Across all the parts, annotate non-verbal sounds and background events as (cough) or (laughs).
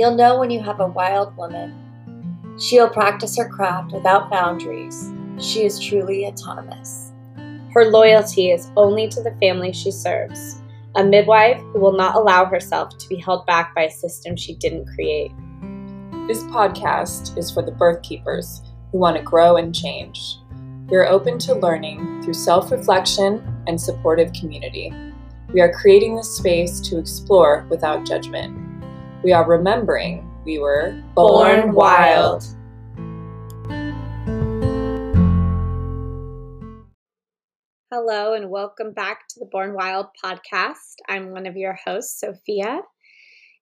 You'll know when you have a wild woman. She'll practice her craft without boundaries. She is truly autonomous. Her loyalty is only to the family she serves, a midwife who will not allow herself to be held back by a system she didn't create. This podcast is for the birth keepers who want to grow and change. We are open to learning through self reflection and supportive community. We are creating this space to explore without judgment. We are remembering we were born wild. Hello, and welcome back to the Born Wild podcast. I'm one of your hosts, Sophia.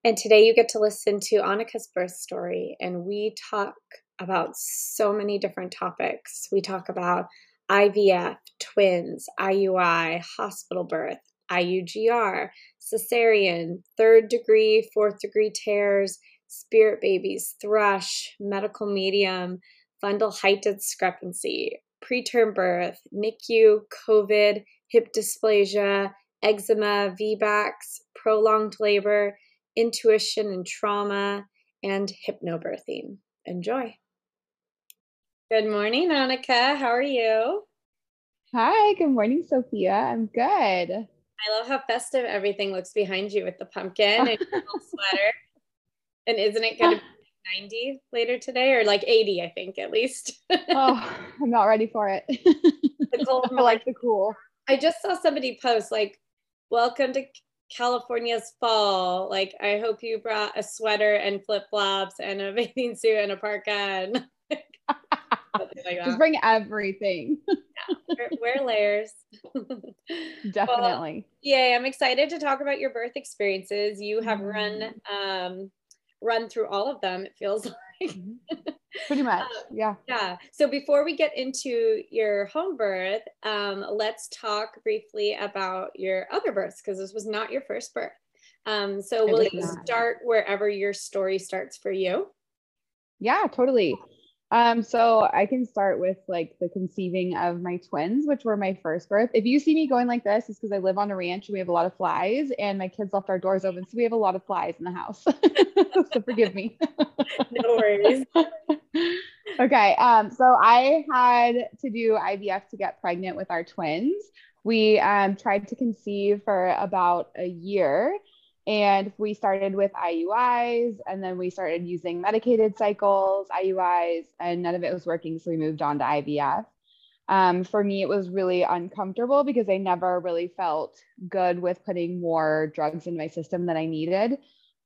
And today you get to listen to Annika's birth story, and we talk about so many different topics. We talk about IVF, twins, IUI, hospital birth, IUGR, cesarean, third degree, fourth degree tears, spirit babies, thrush, medical medium, fundal height discrepancy, preterm birth, NICU, COVID, hip dysplasia, eczema, VBACs, prolonged labor, intuition and trauma, and hypnobirthing. Enjoy. Good morning, Annika. How are you? Hi, good morning, Sophia. I'm good. I love how festive everything looks behind you with the pumpkin and your (laughs) sweater. And isn't it going to be 90 later today or like 80, I think, at least? (laughs) oh, I'm not ready for it. the cold (laughs) I like the cool. I just saw somebody post like, welcome to California's fall. Like, I hope you brought a sweater and flip flops and a bathing suit and a parka and like Just bring everything. (laughs) yeah, wear, layers. (laughs) Definitely. Well, yeah, I'm excited to talk about your birth experiences. You have mm-hmm. run um, run through all of them. It feels (laughs) like. Mm-hmm. Pretty much, um, yeah. Yeah. So before we get into your home birth, um, let's talk briefly about your other births because this was not your first birth. Um, so will you start wherever your story starts for you? Yeah, totally. Um, so I can start with like the conceiving of my twins, which were my first birth. If you see me going like this, it's because I live on a ranch and we have a lot of flies, and my kids left our doors open, so we have a lot of flies in the house. (laughs) so forgive me. no worries. (laughs) okay. Um, so I had to do IVF to get pregnant with our twins. We um, tried to conceive for about a year. And we started with IUIs and then we started using medicated cycles, IUIs, and none of it was working. So we moved on to IVF. Um, for me, it was really uncomfortable because I never really felt good with putting more drugs in my system than I needed.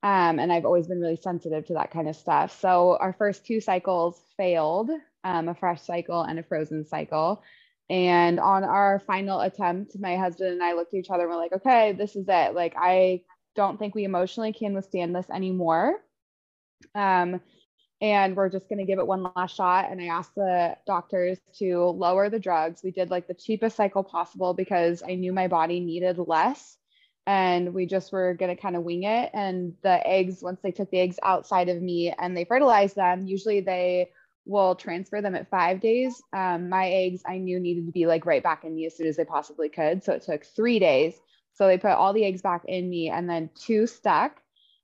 Um, and I've always been really sensitive to that kind of stuff. So our first two cycles failed um, a fresh cycle and a frozen cycle. And on our final attempt, my husband and I looked at each other and we're like, okay, this is it. Like, I don't think we emotionally can withstand this anymore. Um, and we're just going to give it one last shot. And I asked the doctors to lower the drugs. We did like the cheapest cycle possible because I knew my body needed less. And we just were going to kind of wing it. And the eggs, once they took the eggs outside of me and they fertilized them, usually they will transfer them at five days. Um, my eggs, I knew needed to be like right back in me as soon as they possibly could. So it took three days so they put all the eggs back in me and then two stuck.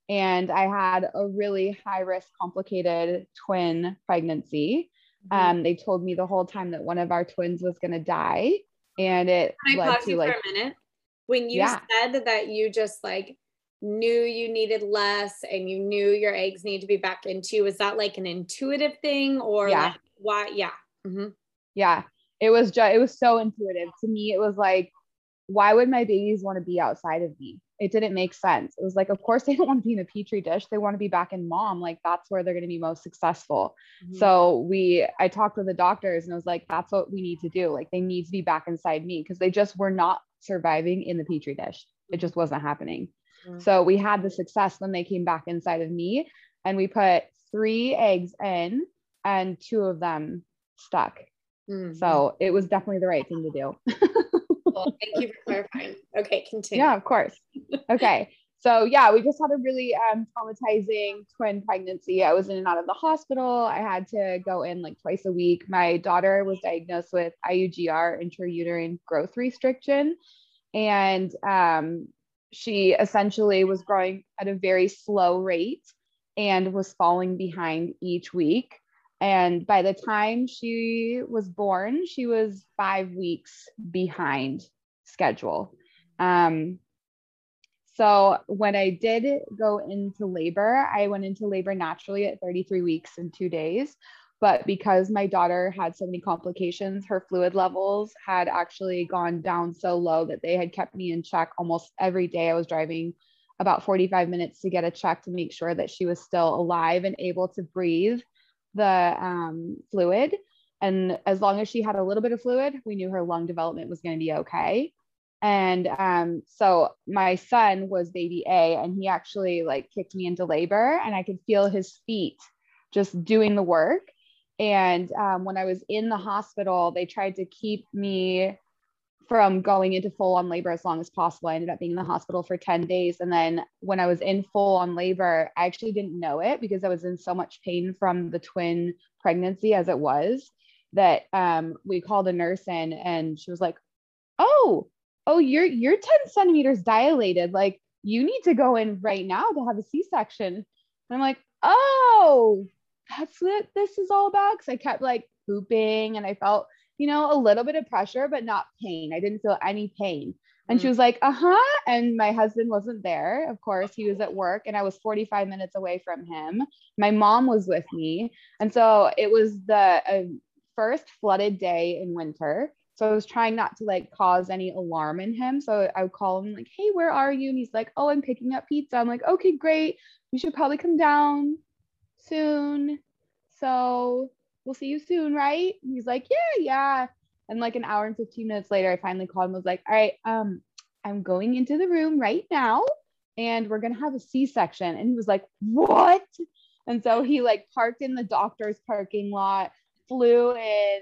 And I had a really high risk, complicated twin pregnancy. Mm-hmm. Um, they told me the whole time that one of our twins was going to die. And it Can I led pause to you like, for a minute? When you yeah. said that you just like knew you needed less and you knew your eggs need to be back into, was that like an intuitive thing or yeah. Like why? Yeah. Mm-hmm. Yeah. It was just, it was so intuitive to me. It was like, why would my babies want to be outside of me? It didn't make sense. It was like, of course, (laughs) they don't want to be in a petri dish. They want to be back in mom. Like, that's where they're going to be most successful. Mm-hmm. So, we, I talked with the doctors and I was like, that's what we need to do. Like, they need to be back inside me because they just were not surviving in the petri dish. It just wasn't happening. Mm-hmm. So, we had the success when they came back inside of me and we put three eggs in and two of them stuck. Mm-hmm. So, it was definitely the right thing to do. (laughs) Thank you for clarifying. Okay, continue. Yeah, of course. Okay. So yeah, we just had a really um, traumatizing twin pregnancy. I was in and out of the hospital. I had to go in like twice a week. My daughter was diagnosed with IUGR, intrauterine growth restriction, and um, she essentially was growing at a very slow rate. and was falling behind each week. And by the time she was born, she was five weeks behind schedule. Um, so when I did go into labor, I went into labor naturally at 33 weeks and two days. But because my daughter had so many complications, her fluid levels had actually gone down so low that they had kept me in check almost every day. I was driving about 45 minutes to get a check to make sure that she was still alive and able to breathe the um, fluid. And as long as she had a little bit of fluid, we knew her lung development was going to be okay. And um, so my son was baby A, and he actually like kicked me into labor, and I could feel his feet just doing the work. And um, when I was in the hospital, they tried to keep me from going into full on labor as long as possible. I ended up being in the hospital for 10 days. And then when I was in full on labor, I actually didn't know it because I was in so much pain from the twin pregnancy as it was that um, we called a nurse in and she was like, Oh, oh, you're you're 10 centimeters dilated. Like you need to go in right now to have a C-section. And I'm like, oh, that's what this is all about. Cause I kept like pooping and I felt you know, a little bit of pressure, but not pain. I didn't feel any pain. And she mm. was like, uh huh. And my husband wasn't there. Of course, he was at work and I was 45 minutes away from him. My mom was with me. And so it was the uh, first flooded day in winter. So I was trying not to like cause any alarm in him. So I would call him like, hey, where are you? And he's like, oh, I'm picking up pizza. I'm like, okay, great. We should probably come down soon. So we'll see you soon, right? And he's like, yeah, yeah. And like an hour and 15 minutes later, I finally called and was like, all right, um, I'm going into the room right now and we're going to have a C-section. And he was like, what? And so he like parked in the doctor's parking lot, flew in,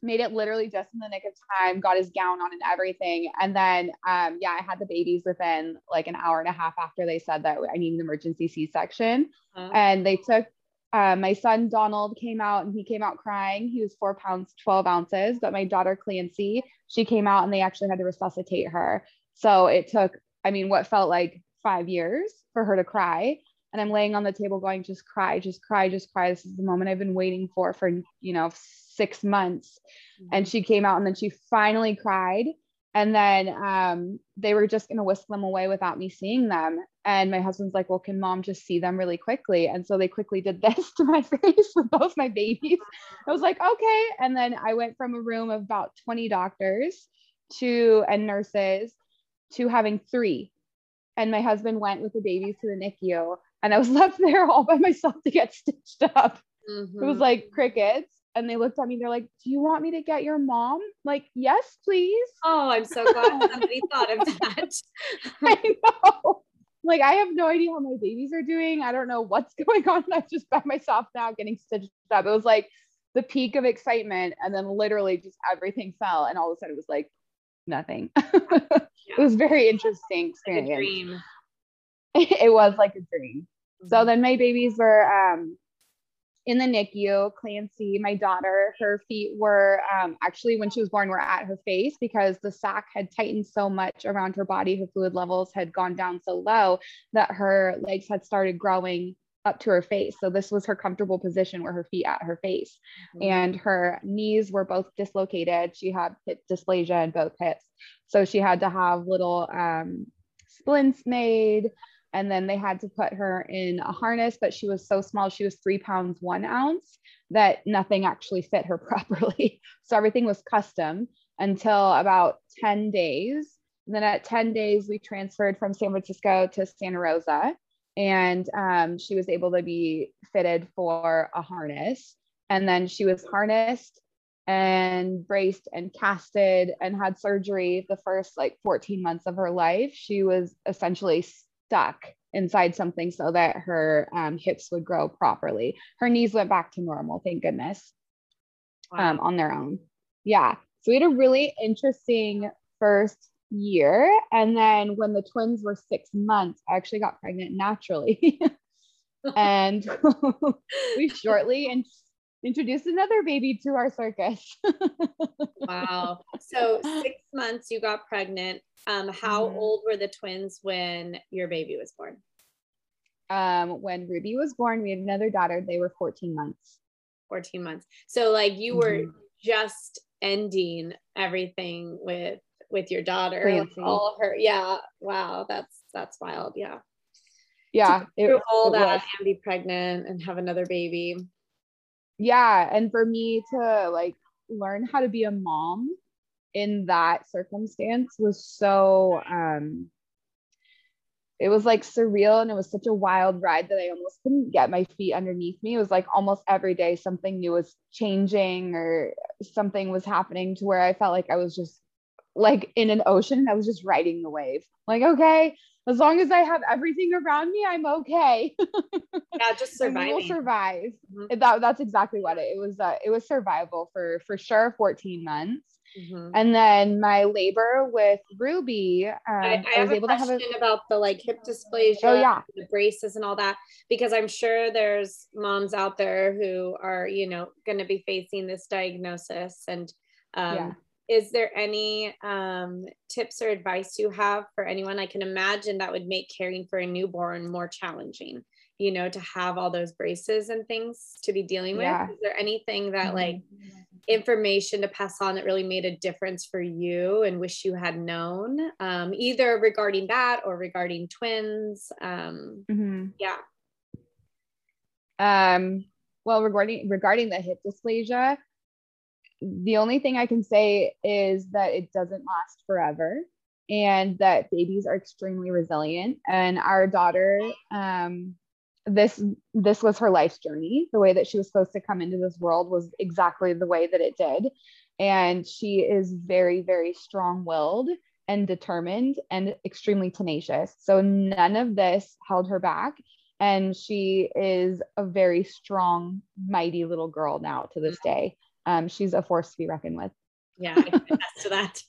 made it literally just in the nick of time, got his gown on and everything. And then, um, yeah, I had the babies within like an hour and a half after they said that I need an emergency C section. Uh-huh. And they took uh, my son Donald came out and he came out crying. He was four pounds, 12 ounces. But my daughter Clancy, she came out and they actually had to resuscitate her. So it took, I mean, what felt like five years for her to cry. And I'm laying on the table going, just cry, just cry, just cry. This is the moment I've been waiting for for, you know, six months. Mm-hmm. And she came out and then she finally cried and then um, they were just going to whisk them away without me seeing them. And my husband's like well can mom just see them really quickly? And so they quickly did (laughs) this to my face with both my babies. I was like okay. And then i went from a room of about 20 doctors to and nurses to having three. And my husband went with the babies to the nicu and i was (laughs) left there all by myself to get stitched up. Mm-hmm. it was like crickets and they looked at me they're like do you want me to get your mom? Like yes please. Oh i'm so glad (laughs) somebody thought of that. (laughs) I know. Like i have no idea how my babies are doing. I don't know what's (laughs) going on. I'm just by myself now getting stitched up. It was like the peak of excitement and then literally just everything fell and all of a sudden it was like nothing. It was very interesting experience like dream. it was like a dream. Mm-hmm. so then my babies were um in the NICU, Clancy, my daughter, her feet were um, actually when she was born were at her face because the sac had tightened so much around her body. Her fluid levels had gone down so low that her legs had started growing up to her face. So this was her comfortable position where her feet at her face. Mm-hmm. And her knees were both dislocated. She had hip dysplasia in both hips. So she had to have little um, splints made and then they had to put her in a harness but she was so small she was three pounds one ounce that nothing actually fit her (laughs) properly. So everything was custom until about 10 days. And then at 10 days we transferred from san francisco to santa rosa and um, she was able to be fitted for a harness. And then she was harnessed and braced and casted and had surgery the first like 14 months of her life. She was essentially stuck inside something so that her um, hips would grow properly. Her knees went back to normal, thank goodness, wow. um, on their own. Yeah. So we had a really interesting first year. And then when the twins were six months, I actually got pregnant naturally. (laughs) (laughs) and (laughs) we shortly in- introduced another baby to our circus. (laughs) wow. So six months you got pregnant. Um, how mm-hmm. old were the twins when your baby was born? um, when Ruby was born, we had another daughter. They were 14 months. 14 months. So like you were mm-hmm. just ending everything with with your daughter. Like all her yeah. Wow, that's that's wild. Yeah. Yeah. It, all that was. and be pregnant and have another baby. Yeah. And for me to like learn how to be a mom in that circumstance was so um it was like surreal and it was such a wild ride that I almost couldn't get my feet underneath me. It was like almost every day something new was changing or something was happening to where I felt like I was just like in an ocean. And I was just riding the wave. Like, okay, as long as I have everything around me, I'm okay. (laughs) yeah, just surviving. We'll survive. Mm-hmm. That, that's exactly what it, it was. Uh, it was survival for for sure. 14 months. Mm-hmm. And then my labor with Ruby, um, I, I, I was able to have a about the like hip dysplasia, oh, yeah. the braces and all that, because I'm sure there's moms out there who are, you know, going to be facing this diagnosis. And um, yeah. Is there any um, tips or advice you have for anyone? I can imagine that would make caring for a newborn more challenging you know to have all those braces and things to be dealing with yeah. is there anything that like mm-hmm information to pass on that really made a difference for you and wish you had known um, either regarding that or regarding twins um, mm-hmm. yeah um, well regarding regarding the hip dysplasia the only thing i can say is that it doesn't last forever and that babies are extremely resilient. And our daughter um, this this was her life's journey. The way that she was supposed to come into this world was exactly the way that it did. And she is very very strong-willed and determined and extremely tenacious. So none of this held her back. And she is a very strong mighty little girl now to this day um, she's a force to be reckoned with yeah i can attest to that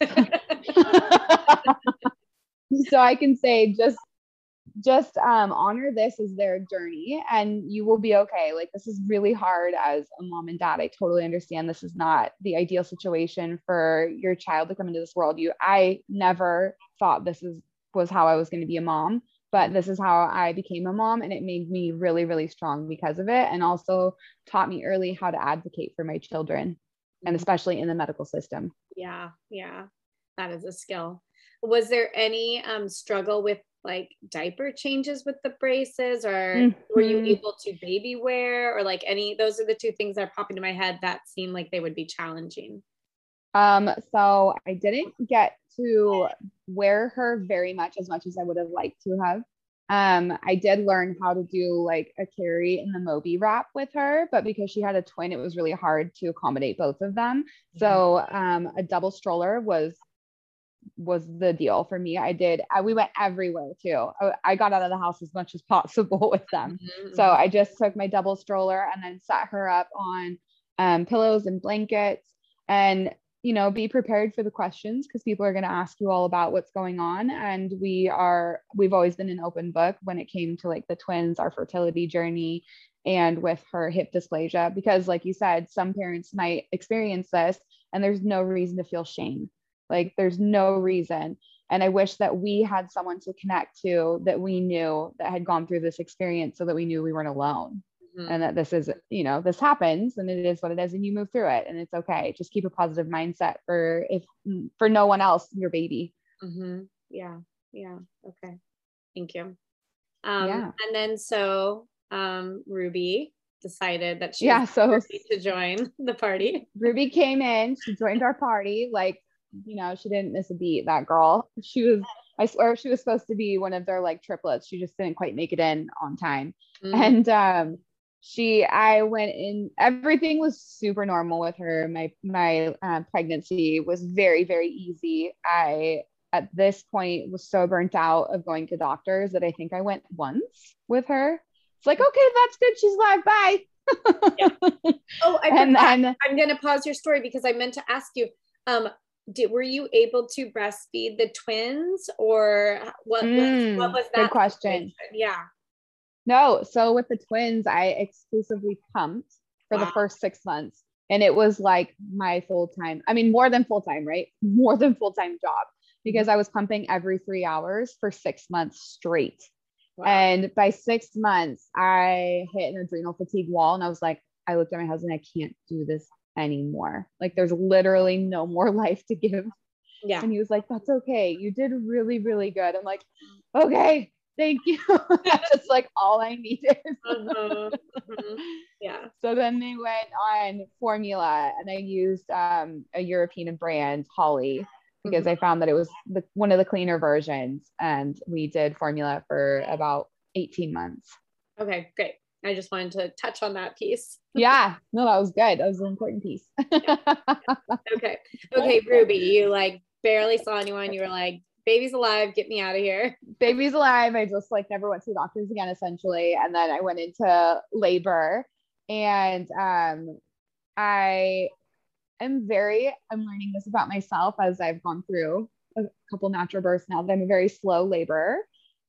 (laughs) so i can say just just um, honor this as their journey and you will be okay. Like, this is really hard as a mom and dad. I totally understand this is not the ideal situation for your child to come into this world. You, I never thought this is was how I was going to be a mom, but this is how I became a mom and it made me really, really strong because of it. And also taught me early how to advocate for my children and especially in the medical system. Yeah. Yeah. That is a skill. Was there any um, struggle with like diaper changes with the braces or mm-hmm. were you mm-hmm. able to baby wear or like any those are the two things that are popping to my head that seem like they would be challenging um so i didn't get to wear her very much as much as i would have liked to have um i did learn how to do like a carry in the moby wrap with her but because she had a twin it was really hard to accommodate both of them so um a double stroller was was the deal for me. I did, I, we went everywhere too. I, I, got out of the house as much as (laughs) possible with them. Mm-hmm. So I just took my double stroller and then sat her up on um, pillows and blankets and, you know, be prepared for the questions because people are going to ask you all about what's going on. And we are, we've always been an open book when it came to like the twins, our fertility journey, and with her hip dysplasia. Because, like you said, some parents might experience this and there's no reason to feel shame like there's no reason. And I wish that we had someone to connect to that we knew that had gone through this experience so that we knew we weren't alone. Mm-hmm. And that this is, you know, this happens and it is what it is, and you move through it and it's okay. Just keep a positive mindset for if for no one else, your baby. Mm-hmm. Yeah. Yeah. Okay. Thank you. Um, yeah. And then so um, Ruby decided that she yeah so to join (laughs) the party. Ruby came in, she joined our party like you know, she didn't miss a beat, that girl. She was, I swear she was supposed to be one of their like triplets. She just didn't quite make it in on time. Mm. And um she I went in everything was super normal with her. My my uh, pregnancy was very, very easy. I at this point was so burnt out of going to doctors that I think I went once with her. It's like, okay, that's good. She's alive. Bye. yeah. (laughs) Oh, I and then, I'm gonna pause your story because I meant to ask you. Um, did were you able to breastfeed the twins or what, mm, what, was that good question situation? yeah no so with the twins i exclusively pumped for wow. the first six months and it was like my full-time i mean more than full-time right (laughs) more than full-time job because i was pumping every three hours for six months straight Wow. And by six months, I hit an adrenal fatigue wall and I was like, I looked at my husband, I can't do this anymore. Like there's literally no more (laughs) life to give. Yeah. And he was like, That's okay. You did really, really good. I'm like, okay, thank you. (laughs) That's like all I needed. uh-huh. (laughs) Mm-hmm. Yeah. So then they went on formula and I used um, a European brand, Holle, because mm-hmm. I found that it was the, one of the cleaner versions. And we did formula for about 18 months. Okay, great. I just wanted to touch on that piece. (laughs) yeah, no, that was good. That was an important piece. okay. Okay, Ruby, you like barely saw anyone. You were like, baby's alive, get me out of here. (laughs) Baby's alive. I just like never went to the doctors again, essentially. And then I went into labor and um I am very, I'm learning this about myself as I've gone through a couple natural births now that I'm a very slow laborer.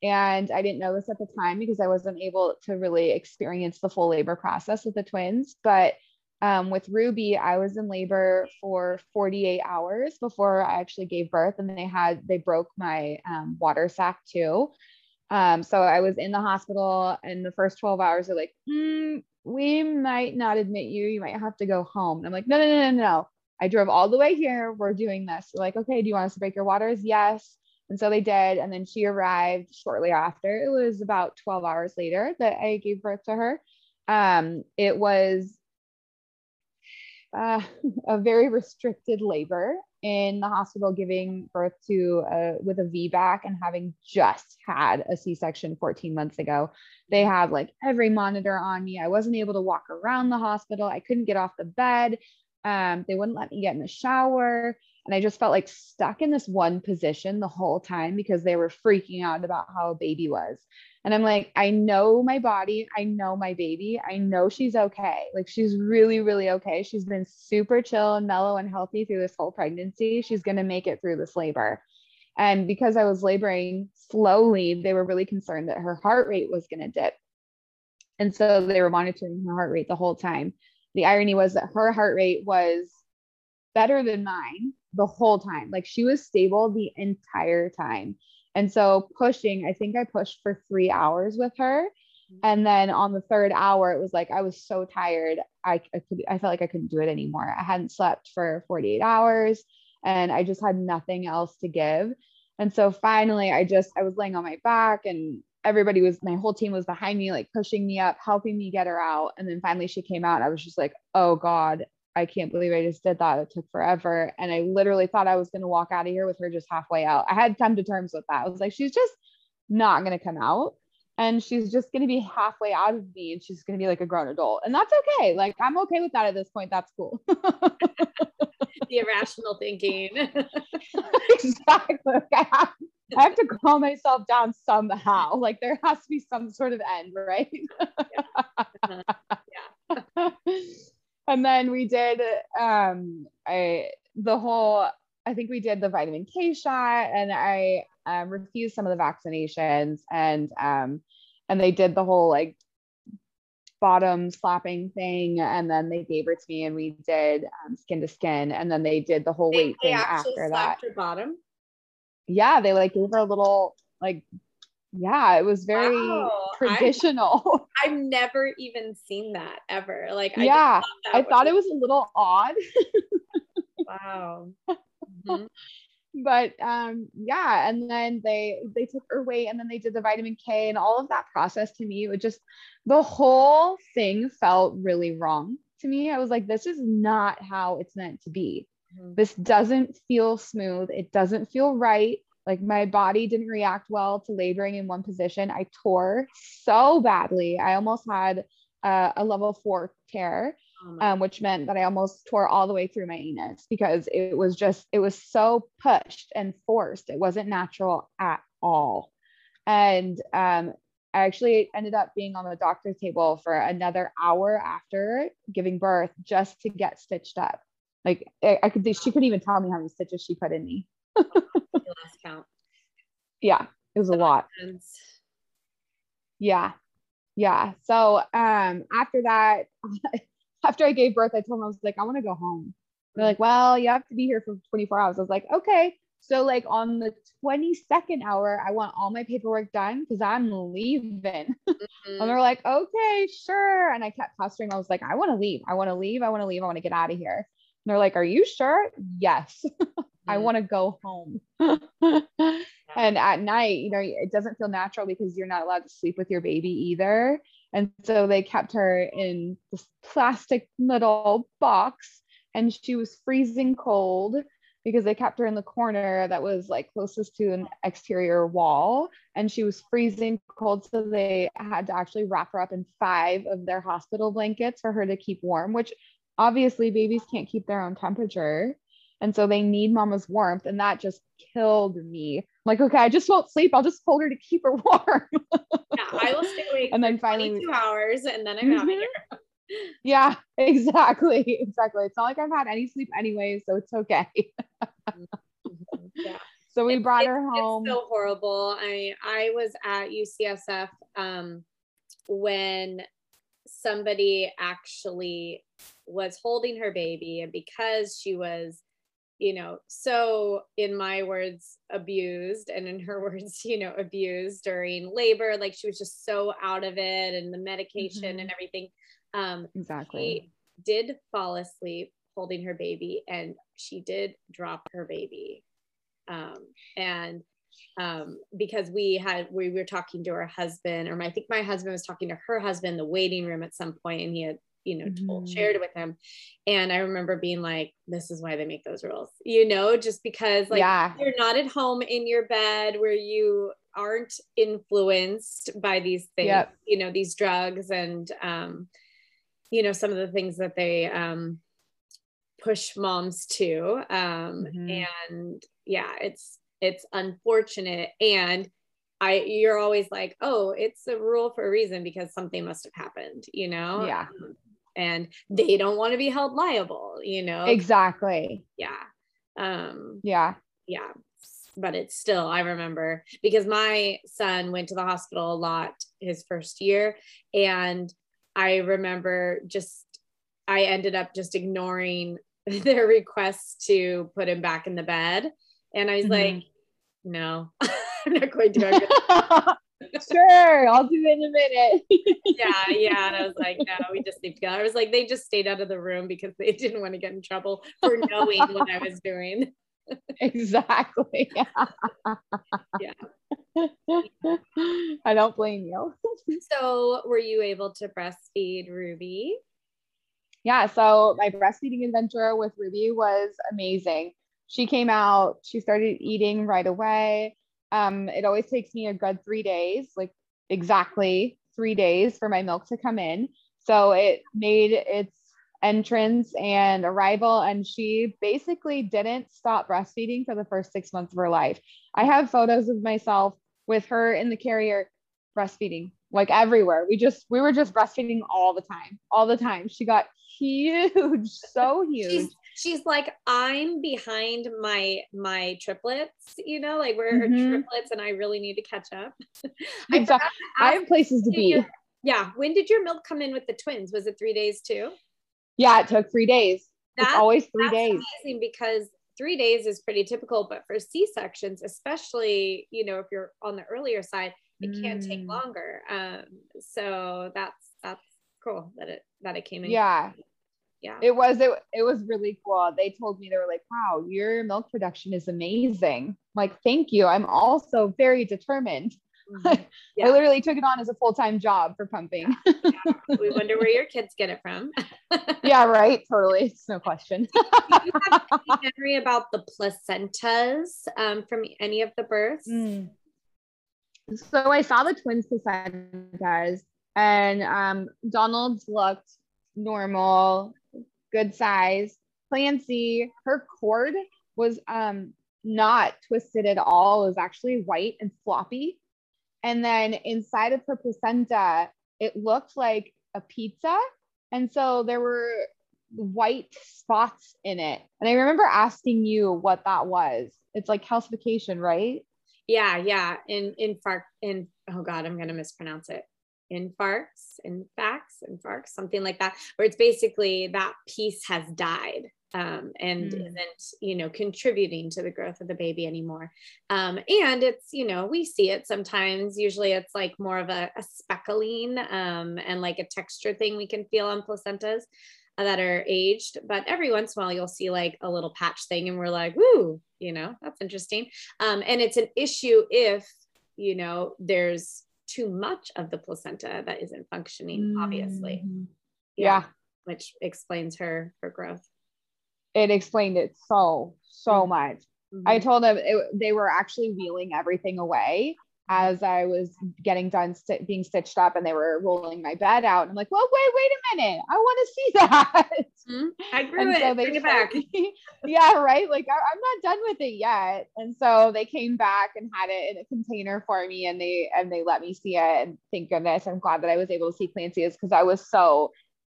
And I didn't know this at the time because I wasn't able to really experience the full labor process with the twins. But um, with Ruby, I was in labor for 48 hours before I actually gave birth, and they had they broke my um, water sac too. Um, so I was in the hospital, and the first 12 hours are like, mm, we might not admit you. You might have to go home. And I'm like, no, no, no, no, no. I drove all the way here. We're doing this. They're like, okay, do you want us to break your waters? Yes. And so they did. And then she arrived shortly after. It was about 12 hours later that I gave birth to her. Um, it was uh, (laughs) a very restricted labor in the hospital, giving birth to a, with a VBAC and having just had a C-section 14 months ago. They have like every monitor on me. I wasn't able to walk around the hospital. I couldn't get off the bed. Um, they wouldn't let me get in the shower. And I just felt like stuck in this one position the whole time because they were freaking out about how a baby was. And I'm like, I know my body. I know my baby. I know she's okay. Like, she's really, really okay. She's been super chill and mellow and healthy through this whole pregnancy. She's going to make it through this labor. And because I was laboring slowly, they were really concerned that her heart rate was going to dip. And so they were monitoring her heart rate the whole time. The irony was that her heart rate was better than mine the whole time. Like she was stable the entire time. And so pushing, I think I pushed for three hours with her. Mm-hmm. And then on the third hour, it was like I was so tired. I, I could I felt like I couldn't do it anymore. I hadn't slept for 48 hours and I just had nothing else to give. And so finally I just I was laying on my back and everybody was my whole team was behind me, like pushing me up, helping me get her out. And then finally she came out. I was just like, oh God, I can't believe I just did that. It took forever. And I literally thought I was going to walk out of here with her just halfway out. I had come to terms with that. I was like, she's just not going to come out. And she's just going to be halfway out of me and she's going to be like a grown adult. And that's okay. Like, I'm okay with that at this point. That's cool. (laughs) the irrational thinking. (laughs) exactly. I have, I have to calm myself down somehow. Like, there has to be some sort of end, right? yeah. Uh-huh. yeah (laughs) and then we did um I the whole I think we did the vitamin K shot and I um, refused some of the vaccinations and um and they did the whole like bottom slapping thing and then they gave her to me and we did um, skin to skin and then they did the whole they, weight thing after that. bottom? Yeah they like gave her a little like yeah it was very wow. traditional I've, (laughs) I've, never even seen that ever like I yeah thought i thought it was a little odd (laughs) wow mm-hmm. but um yeah and then they they took her weight and then they did the vitamin k and all of that process to me it just the whole thing felt really wrong to me i was like this is not how it's meant to be mm-hmm. this doesn't feel smooth it doesn't feel right like my body didn't react well to laboring in one position. I tore so badly. I almost had uh, a level four tear, oh um, which meant that I almost tore all the way through my anus because it was just, it was so pushed and forced. It wasn't natural at all. And um, I actually ended up being on the doctor's table for another hour after giving birth just to get stitched up. Like I, I could, she couldn't even tell me how many stitches she put in me (laughs) last count. Yeah, it was a lot. Yeah. Yeah. So um after that, (laughs) after I gave birth, I told them I was like, I want to go home. They're like, well, you have to be here for 24 hours. I was like, okay. So like on the 22nd hour, I want all my paperwork done because I'm leaving. (laughs) Mm-hmm. and they're like, okay, sure. And I kept pestering. I was like, I want to leave. I want to leave. I want to leave. I want to get out of here. And they're like, Are you sure? Yes. (laughs) I mm-hmm. want to go home. (laughs) and at night, you know, it doesn't feel natural because you're not allowed to sleep with your baby either. And so they kept her in this plastic little box and she was freezing cold because they kept her in the corner that was like closest to an exterior wall and she was freezing cold so they had to actually wrap her up in five of their hospital blankets for her to keep warm which obviously babies can't keep their own temperature and so they need mama's warmth and that just killed me I'm like okay i just won't sleep i'll just hold her to keep her (laughs) warm yeah i will stay awake (laughs) and then finally two hours and then i'm mm-hmm. out here (laughs) yeah, exactly. Exactly. It's not like I've had any sleep anyway, so it's okay. Mm-hmm. yeah. So we brought her home. so horrible. I I was at UCSF um, when somebody actually was holding her baby, and because she was, you know, so in my words, abused, and in her (laughs) words, you know, abused during labor, like she was just so out of it, and the medication mm-hmm. and everything um, exactly. She did fall asleep holding her baby and she did drop her baby. Um, and um, because we had, we were talking to her husband, or my, I think my husband was talking to her husband in the waiting room at some point and he had, you know, told, mm-hmm. shared with him. And I remember being like, this is why they make those rules, you know, just because like yeah. you're not at home in your bed where you aren't influenced by these things, yep. you know, these drugs and, um, you know some of the things that they um, push moms to um, mm-hmm. and yeah it's it's unfortunate and i you're always like oh it's a rule for a reason because something must have happened you know yeah um, and they don't want to be held liable you know exactly yeah um yeah yeah but it's still i remember because my son went to the hospital a lot his first year and I remember just, I ended up just ignoring (laughs) their request to put him back in the bed. And I was mm-hmm. like, no, (laughs) I'm not going to. (laughs) sure, I'll do it in a minute. (laughs) yeah, yeah. And I was like, no, we just need to go. I was like, they just stayed out of the room because they didn't want to get in trouble for knowing what I was doing. (laughs) exactly. yeah. (laughs) I don't blame you. so, were you able to breastfeed Ruby? Yeah. So, my breastfeeding adventure with Ruby was amazing. She came out, she started eating right away. Um, it always takes me a good three days, like exactly three days for my milk to come in. So, it made its entrance and arrival and she basically didn't stop breastfeeding for the first six months of her life. I have photos of myself with her in the carrier breastfeeding like everywhere. We just we were just breastfeeding all the time all the time. She got (laughs) huge so huge. she's, she's like i'm behind my my triplets you know like we're mm-hmm. triplets and i really need to catch up (laughs) exactly. I, I have places to be your, yeah when did your milk come in with the twins was it three days too yeah, it took three days. That's, it's always three days. Amazing because three days is pretty typical, but for C sections, especially you know if you're on the earlier side, it mm. can take mm. longer. Um, so that's that's cool that it that it came in. Yeah. Yeah. It was it, it was really cool. They told me they were like, "Wow, your milk production is amazing." I'm like, "Thank you. I'm also very determined." Mm-hmm. (laughs) Yeah. I literally took it on as a full time job for pumping. yeah. We wonder where your kids get it from. (laughs) yeah, right. Totally. It's no question. (laughs) you have Henry about the placentas um, from any of the births? Mm. So I saw the twins placentas, and um, Donald's looked normal, good size. Clancy, her cord was um, not twisted at all. It was actually white and floppy. And then inside of her placenta, it looked like a pizza. And so there were white spots in it. And I remember asking you what that was. It's like calcification, right? Yeah, yeah. In infarct in oh god, I'm gonna mispronounce it. Infarcts, infarcts, infarcts, something like that, where it's basically that piece has died. um, and Mm. isn't you know contributing to the growth of the baby anymore um, and it's you know we see it sometimes usually it's like more of a, a speckling um, and like a texture thing we can feel on placentas that are aged but every once in a while you'll see like a little patch thing and we're like woo you know that's interesting um, and it's an issue if you know there's too much of the placenta that isn't functioning obviously Mhm. Yeah. which explains her her growth It explained it so, so Mhm. much. I Mhm. told them it, they were actually wheeling everything away as I was getting done sti- being stitched up and they were rolling my bed out. I'm like, well, wait, wait a minute. I want to see (laughs) that. Mhm. I grew and it. so they Bring it back. me- (laughs) yeah, right. Like I, I'm not done with it yet. And so they came back and had it in a container for me, and they and they let me see it. And thank goodness, I'm glad that I was able to see Clancy's because I was so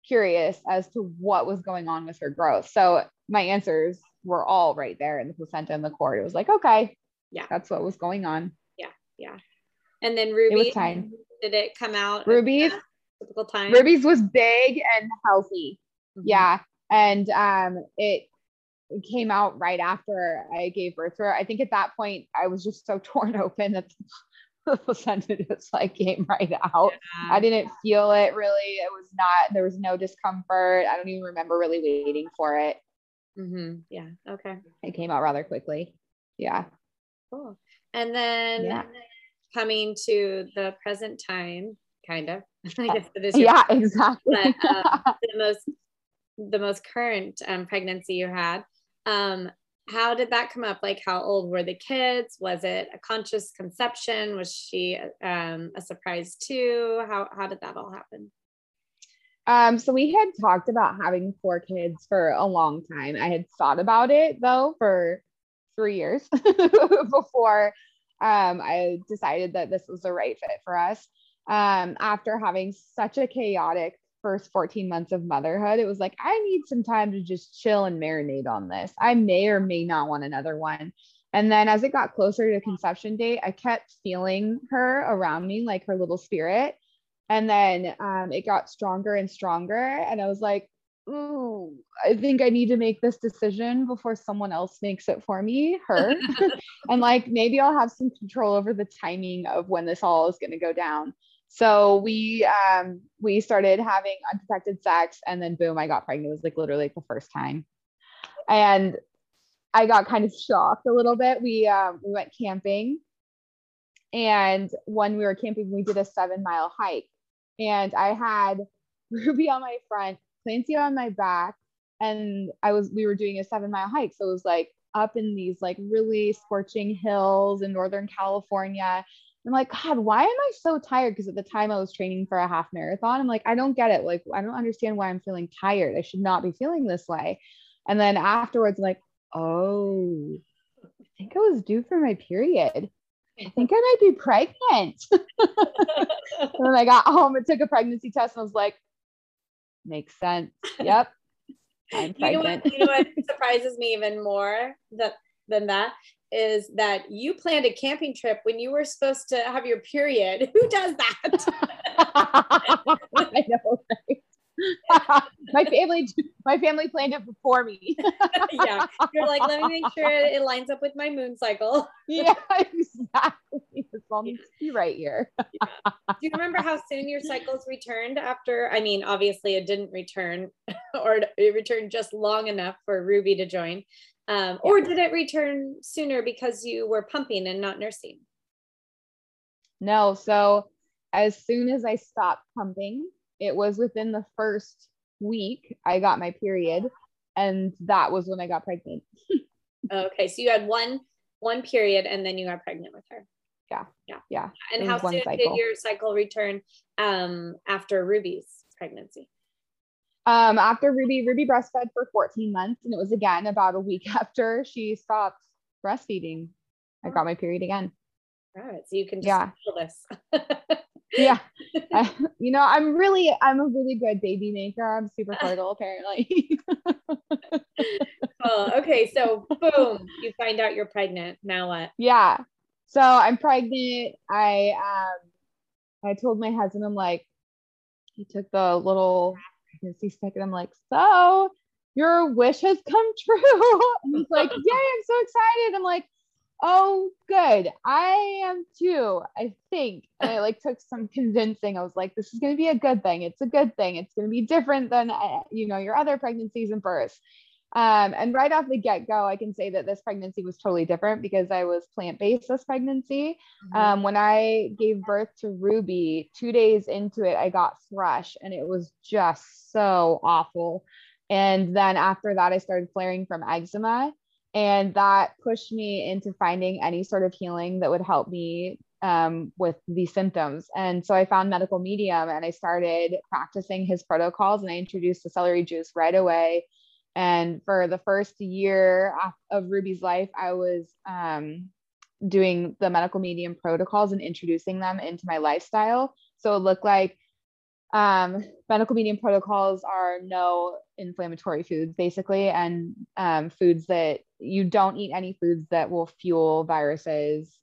curious as to what was going on with her growth. So my answers were all right there in the placenta and the cord. It was like, okay, Yeah. that's what was going on. And then Ruby, time. did it come out? Ruby's typical time. Ruby's was big and healthy. Mhm. Yeah. And um it it came out right after I gave birth to her. I think at that point I was just so (laughs) torn open that the (laughs) placenta just like came right out. I didn't feel it really. It was not, there was no discomfort. I don't even remember really waiting for it. Mm-hmm. Yeah. Okay. It came out rather quickly. Yeah. Cool. And then Yeah. Coming to the present time, kind of. (laughs) I guess it is. Yeah, exactly. But, um, (laughs) the most the most current um, pregnancy you had. Um, how did that come up? Like, how old were the kids? Was it a conscious conception? Was she um, a surprise too? How how did that all happen? Um, so we had talked about having four kids for a long time. I had thought about it though for three years (laughs) before um, I decided that this was the right fit for us. Um, after having such a chaotic first 14 months of motherhood, it was like, I need some time to just chill and marinate on this. I may or may not want another one. And then as it got closer to conception date, I kept feeling her around me, like her little spirit. And then um, it got stronger and stronger. And I was like, ooh, I think I need to make this decision before someone else makes it for me, her. (laughs) (laughs) and like maybe I'll have some control over the timing of when this all is going to go down. So we um we started having unprotected sex and then boom, I got pregnant. It was like literally like the first time. And I got kind of shocked a little bit. We um we went camping and when we were camping, we did a seven mile hike. And I had Ruby on my front, Clancy on my back, and I was we were doing a seven mile hike. So it was like up in these like really scorching hills in Northern California. I'm like, God, why am I so tired? Because at the time I was training for a half marathon. I'm like, I don't get it. Like, I don't understand why I'm feeling tired. I should not be feeling this way. And then afterwards, I'm like, oh, I think I was due for my period. I (laughs) think I might be pregnant. (laughs) and then I got home and took a pregnancy test and I was like, makes sense. (laughs) Yep. You know what? You know what (laughs) surprises me even more that than that is that you planned a camping trip when you were supposed to have your period. (laughs) Who does that? I know, right? My family, my family planned it before me. (laughs) yeah, you're like, let me make sure it lines up with my moon cycle. (laughs) yeah, exactly. This all needs to be right here. Do you remember how soon your cycles returned after? I mean, obviously it didn't return, (laughs) or it returned just long enough for Ruby to join. Um, Or did it return sooner because you were pumping and not nursing? No, so as soon as I stopped pumping, it was within the first week I got my period, and that was when I got pregnant. (laughs) Okay, so you had one one period and then you got pregnant with her. Yeah, Yeah. yeah. And how soon did your cycle return um, after Ruby's pregnancy? Um, after Ruby, Ruby breastfed for 14 months, and it was again about a week (laughs) after she stopped breastfeeding. I got my period again. All right, so you can just Yeah. feel this. (laughs) Yeah, (laughs) I- you know, I'm really, I'm a really good baby maker. I'm super (laughs) fertile, apparently. (laughs) oh, okay, so boom, you find out you're pregnant. Now what? yeah. So I'm pregnant. I um, I told my husband, I'm like, he took the little pregnancy stick, and I'm like, so your wish has come true. and he's like, Yay, I'm so excited. I'm like, Oh, good. I am too, I think. And it like took some convincing. I was like, this is going to be a good thing. It's a good thing. It's going to be different than, uh, you know, your other pregnancies and births. Um, and right off the get go, I can say that this pregnancy was totally different because I was plant based this pregnancy. Mm-hmm. Um, when I gave birth to Ruby, two days into it, I got thrush and it was just so awful. And then after that, I started flaring from eczema. And that pushed me into finding any sort of healing that would help me um, with these symptoms. And so I found Medical Medium and I started practicing his protocols and I introduced the celery juice right away. And for the first year of Ruby's life, I was um, doing the medical medium protocols and introducing them into my lifestyle. So it looked like um, medical medium protocols are no inflammatory foods, basically, and um, foods that you don't eat any foods that will fuel viruses.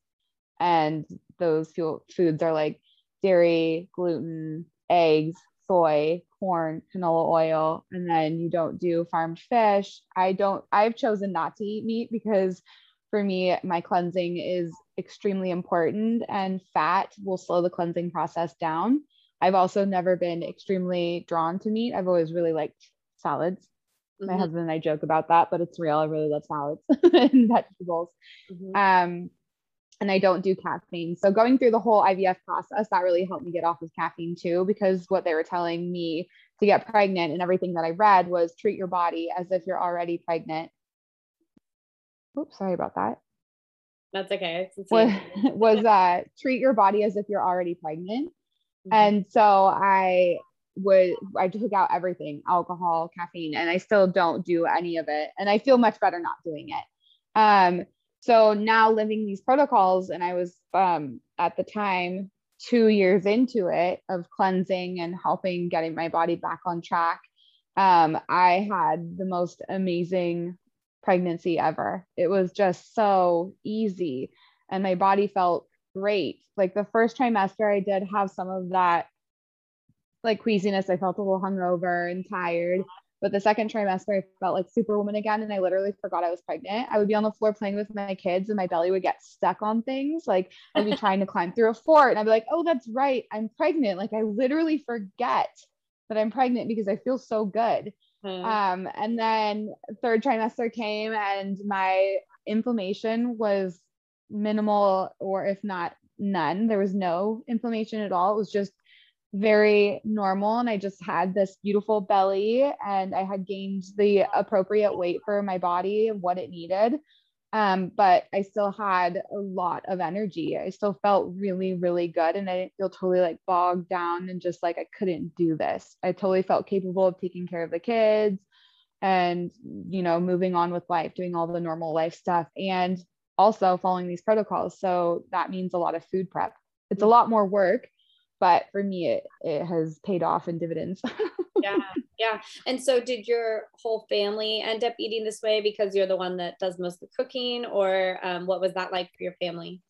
And those fuel foods are like dairy, gluten, eggs, soy, corn, canola oil, and then you don't do farmed fish. I don't, I've chosen not to eat meat because for me, my cleansing is extremely important and fat will slow the cleansing process down. I've also never been extremely drawn to meat. I've always really liked salads. Mm-hmm. My husband and I joke about that, but it's real. I really love salads (laughs) and vegetables. Mm-hmm. Um, and I don't do caffeine. So going through the whole IVF process, that really helped me get off of caffeine too, because what they were telling me to get pregnant and everything that I read was treat your body as if you're already pregnant. Oops, sorry about that. That's okay. Was, (laughs) was uh, treat your body as if you're already pregnant. Mm-hmm. And so I would I took out everything, alcohol, caffeine, and I still don't do any of it. And I feel much better not doing it. Um, so now living these protocols, and I was um, at the time two years into it of cleansing and helping getting my body back on track. Um, I had the most amazing pregnancy ever. It was just so easy, and my body felt great. Like the first trimester, I did have some of that like queasiness. I felt a little hungover and tired. But the second trimester, I felt like superwoman again. And I literally forgot I was pregnant. I would be on the floor playing with my kids and my belly would get stuck on things. Like I'd be (laughs) trying to climb through a fort and I'd be like, oh, that's right. I'm pregnant. Like I literally forget that I'm pregnant because I feel so good. Hmm. Um, and then third trimester came and my inflammation was minimal or if not none. There was no inflammation at all. It was just very normal and I just had this beautiful belly and I had gained the appropriate weight for my body and what it needed. Um, but I still had a lot of energy. I still felt really, really good. And I didn't feel totally like bogged down and just like I couldn't do this. I totally felt capable of taking care of the kids and, you know, moving on with life, doing all the normal life stuff and also following these protocols. So that means a lot of food prep. It's a lot more work but for me it, it has paid off in dividends (laughs) yeah yeah and so did your whole family end up eating this way because you're the one that does most of the cooking or um, what was that like for your family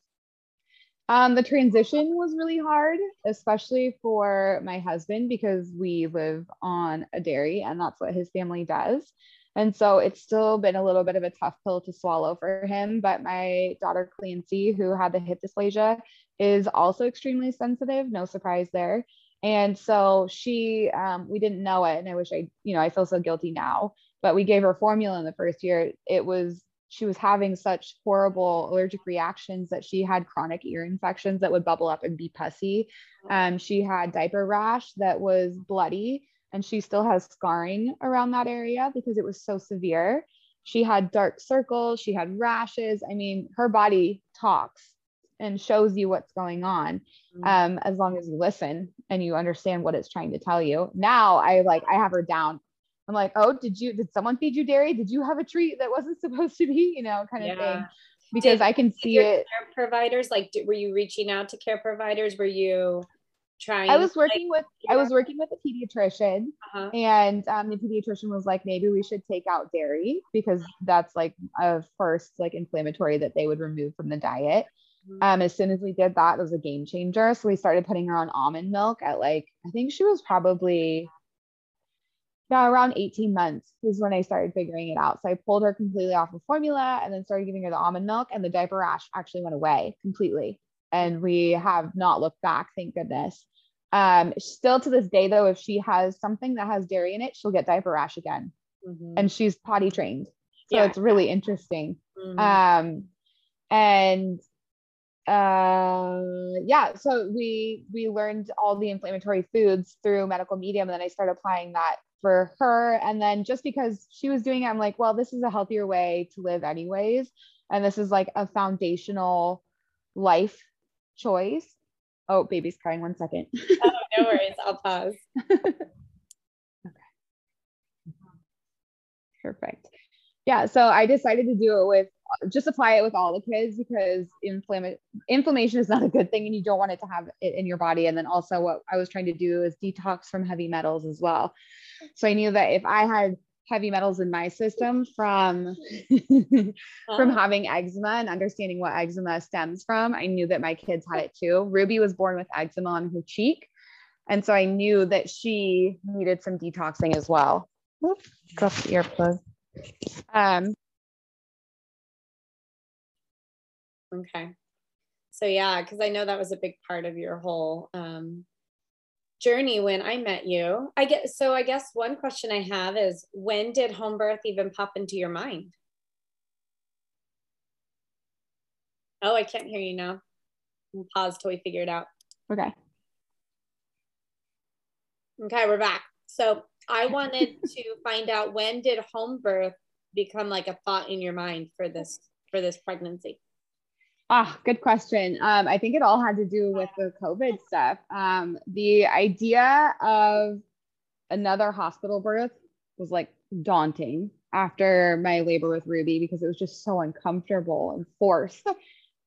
um, the transition was really hard, especially for my husband because we live on a dairy and that's what his family does. And so it's still been a little bit of a tough pill to swallow for him. But my daughter Clancy, who had the hip dysplasia, is also extremely sensitive. No surprise there. And so she, um, we didn't know it. And I wish I, you know, I feel so guilty now, but we gave her formula in the first year. It was, she was having such horrible allergic reactions that she had chronic ear infections that would bubble up and be pussy. Um, she had diaper rash that was bloody and she still has scarring around that area because it was so severe. She had dark circles, she had rashes. I mean, her body talks and shows you what's going on mm-hmm. um, as long as you listen and you understand what it's trying to tell you. Now I like I have her down. I'm like, oh, did you did someone feed you dairy? Did you have a treat that wasn't (laughs) supposed to be? You know, kind of yeah. thing. Because did, I can see it. Care providers, like, did, were you reaching out to care providers? Were you trying? I was working like, with I was working with a pediatrician, uh-huh. and um, the pediatrician was like, maybe we should take out dairy because that's like a first like inflammatory that they would remove from the diet. Mm-hmm. Um, as soon as we did that, it was a game changer. So we started putting her on almond milk at like, I think she was probably yeah, around 18 months is when I started figuring it out. So I pulled her completely off of formula and then started giving her the almond milk, and the diaper rash actually went away completely. And we have not looked back, thank goodness. Um, still to this day, though, if she has something that has dairy in it, she'll get diaper rash again. Mm-hmm. And she's potty trained. So yeah. it's really interesting. Mm-hmm. Um, and uh yeah so we we learned all the inflammatory foods through medical medium and then i started applying that for her. And then just because she was doing it i'm like well this is a healthier way to live anyways. And this is like a foundational life choice. Oh baby's crying one second. (laughs) Oh no worries. I'll pause. (laughs) Okay. Perfect yeah so i decided to do it with just apply it with all the kids because inflammation inflammation is not a good thing and you don't want it to have it in your body. And then also what i was trying to do is detox from heavy metals as well. So i knew that if i had heavy metals in my system from (laughs) from uh-huh. having eczema and understanding what eczema stems from i knew that my kids had it too. Ruby was born with eczema on her cheek. And so i knew that she needed some detoxing as well. Oops, drop the earplug um Okay. So yeah, because I know that was a big part of your whole um, journey when I met you. I get so I guess one question I have is when did home birth even pop into your mind? Oh, I can't hear you now. We'll pause till we figure it out. Okay. Okay, we're back. So I wanted to find out when did home birth become like a thought in your mind for this for this pregnancy? Ah, good question. Um, I think it all had to do with the COVID stuff. Um, the idea of another hospital birth was like daunting after my labor with Ruby because it was just so uncomfortable and forced.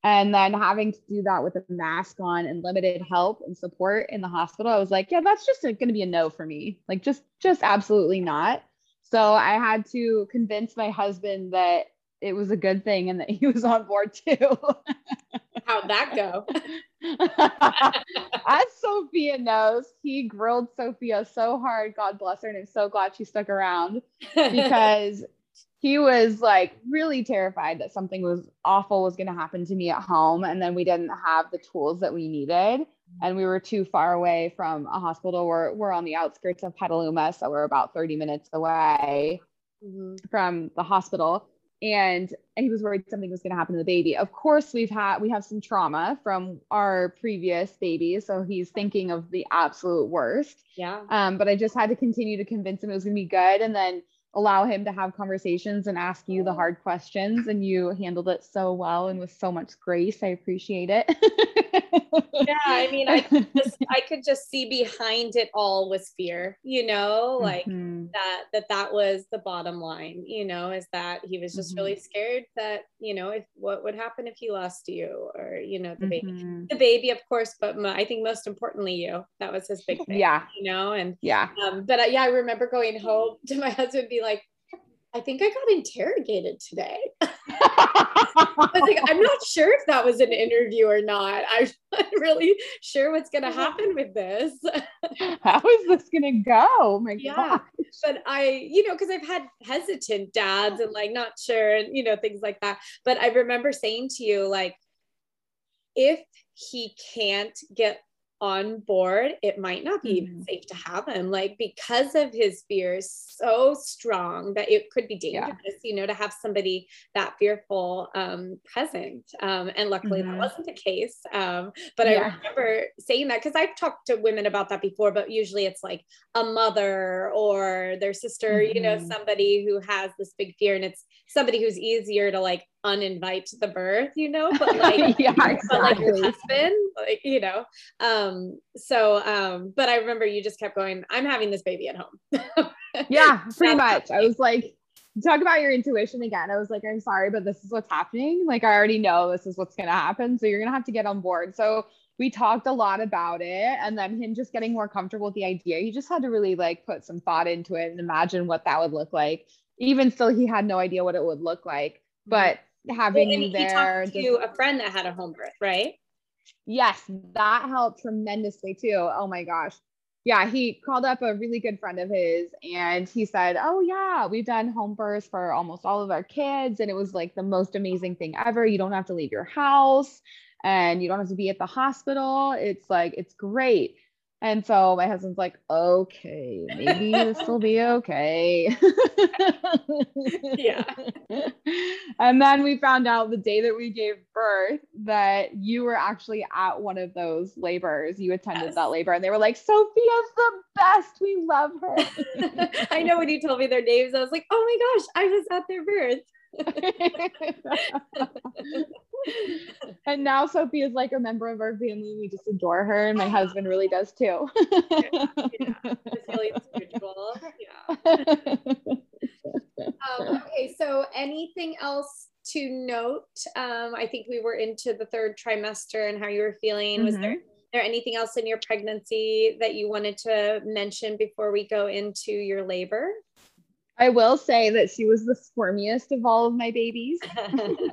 And then having to do that with a mask on and limited help and support in the hospital, I was like, yeah, that's just going to be a no for me. Like, just, just absolutely not. So I had to convince my husband that it was a good thing and that he was on board too. (laughs) How'd that go? (laughs) As Sophia knows, he grilled Sophia so hard. God bless her. And I'm so glad she stuck around (laughs) because he was like really terrified that something was awful was going to happen to me at home. And then we didn't have the tools that we needed. And we were too far away from a hospital. We're, we're on the outskirts of Petaluma. So we're about 30 minutes away mm-hmm. from the hospital and he was worried something was going to happen to the baby. Of course, we've had we have some trauma from our previous baby, so he's thinking of the absolute worst. Yeah. Um, but I just had to continue to convince him it was going to be good, and then allow him to have conversations and ask you the hard questions and you handled it so well and with so much grace. I appreciate it (laughs) yeah i mean i could (laughs) just i could just see behind it all was fear you know like mm-hmm. that that that was the bottom line you know is that he was just mm-hmm. really scared that you know if what would happen if he lost you or you know the baby mm-hmm. the baby of course but i think most importantly you that was his big thing yeah you know and yeah um, but uh, yeah i remember going home (laughs) to my husband be like I think I got interrogated today. (laughs) I was like, I'm (laughs) not sure if that was an interview or not. I'm (laughs) not really sure what's going to happen with this. How is this going to go? Oh my yeah. Gosh. But I, you know, because I've had hesitant dads and like not sure and, you know, things like that. But I remember saying to you, like, if he can't get on board, it might not be mm-hmm. safe to have him. Like because of his fears so strong that it could be dangerous, yeah. you know, to have somebody that fearful um, present. Um, and luckily mm-hmm. that wasn't the case. Um, but yeah. I remember saying that because I've talked to women about that before, but usually it's like a mother or their sister, mm-hmm. you know, mm-hmm. somebody who has this big fear and it's somebody who's easier to like uninvite the birth, you know, but (laughs) like, yeah, exactly. but like your husband, like, you know. Um, so um, but I remember you just kept going, I'm having this baby at home. (laughs) yeah, pretty much. I was like, talk about your intuition again. I was like, I'm sorry, but this is what's happening. Like, I already know this is what's gonna happen. So you're gonna have to get on board. So we talked a lot about it and then him just getting more comfortable with the idea. He just had to really like put some thought into it and imagine what that would look like. Even still, he had no idea what it would look like. But having well, there. Talked to a friend that had a home birth, right? Yes, that helped tremendously too. Oh my gosh. yeah, he called up a really good friend of his and he said, Oh, yeah, we've done home births for almost all of our kids. And it was like the most amazing thing ever. You don't have to leave your house and you don't have to be at the hospital. It's like, it's great. And so my husband's like, okay, maybe this will be okay. (laughs) yeah. (laughs) And then we found out the day that we gave birth that you were actually at one of those labors. You attended yes. that labor and they were like, Sophia's the best. We love her. (laughs) I know when you told me their names, I was like, oh my gosh, I was at their birth. (laughs) and now Sophie is like a member of our family. We just adore her, and my husband really does too. yeah, yeah. really spiritual. Yeah. um, okay, so anything else to note? Um, I think we were into the third trimester and how you were feeling. Mm-hmm. Was there there anything else in your pregnancy that you wanted to mention before we go into your labor? I will say that she was the squirmiest of all of my babies.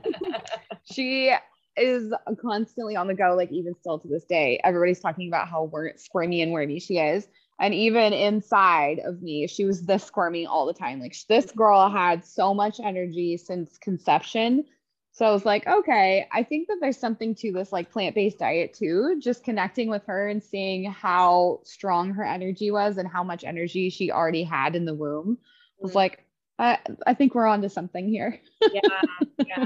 (laughs) she is constantly on the go, like even still to this day. Everybody's talking about how squirmy and wormy she is. And even inside of me, she was this squirmy all the time. Like this girl had so much energy since conception. So I was like, okay, I think that there's something to this like plant based diet too. Just connecting with her and seeing how strong her energy was and how much energy she already had in the womb was mm-hmm. like, I, I think we're on to something here. yeah, yeah.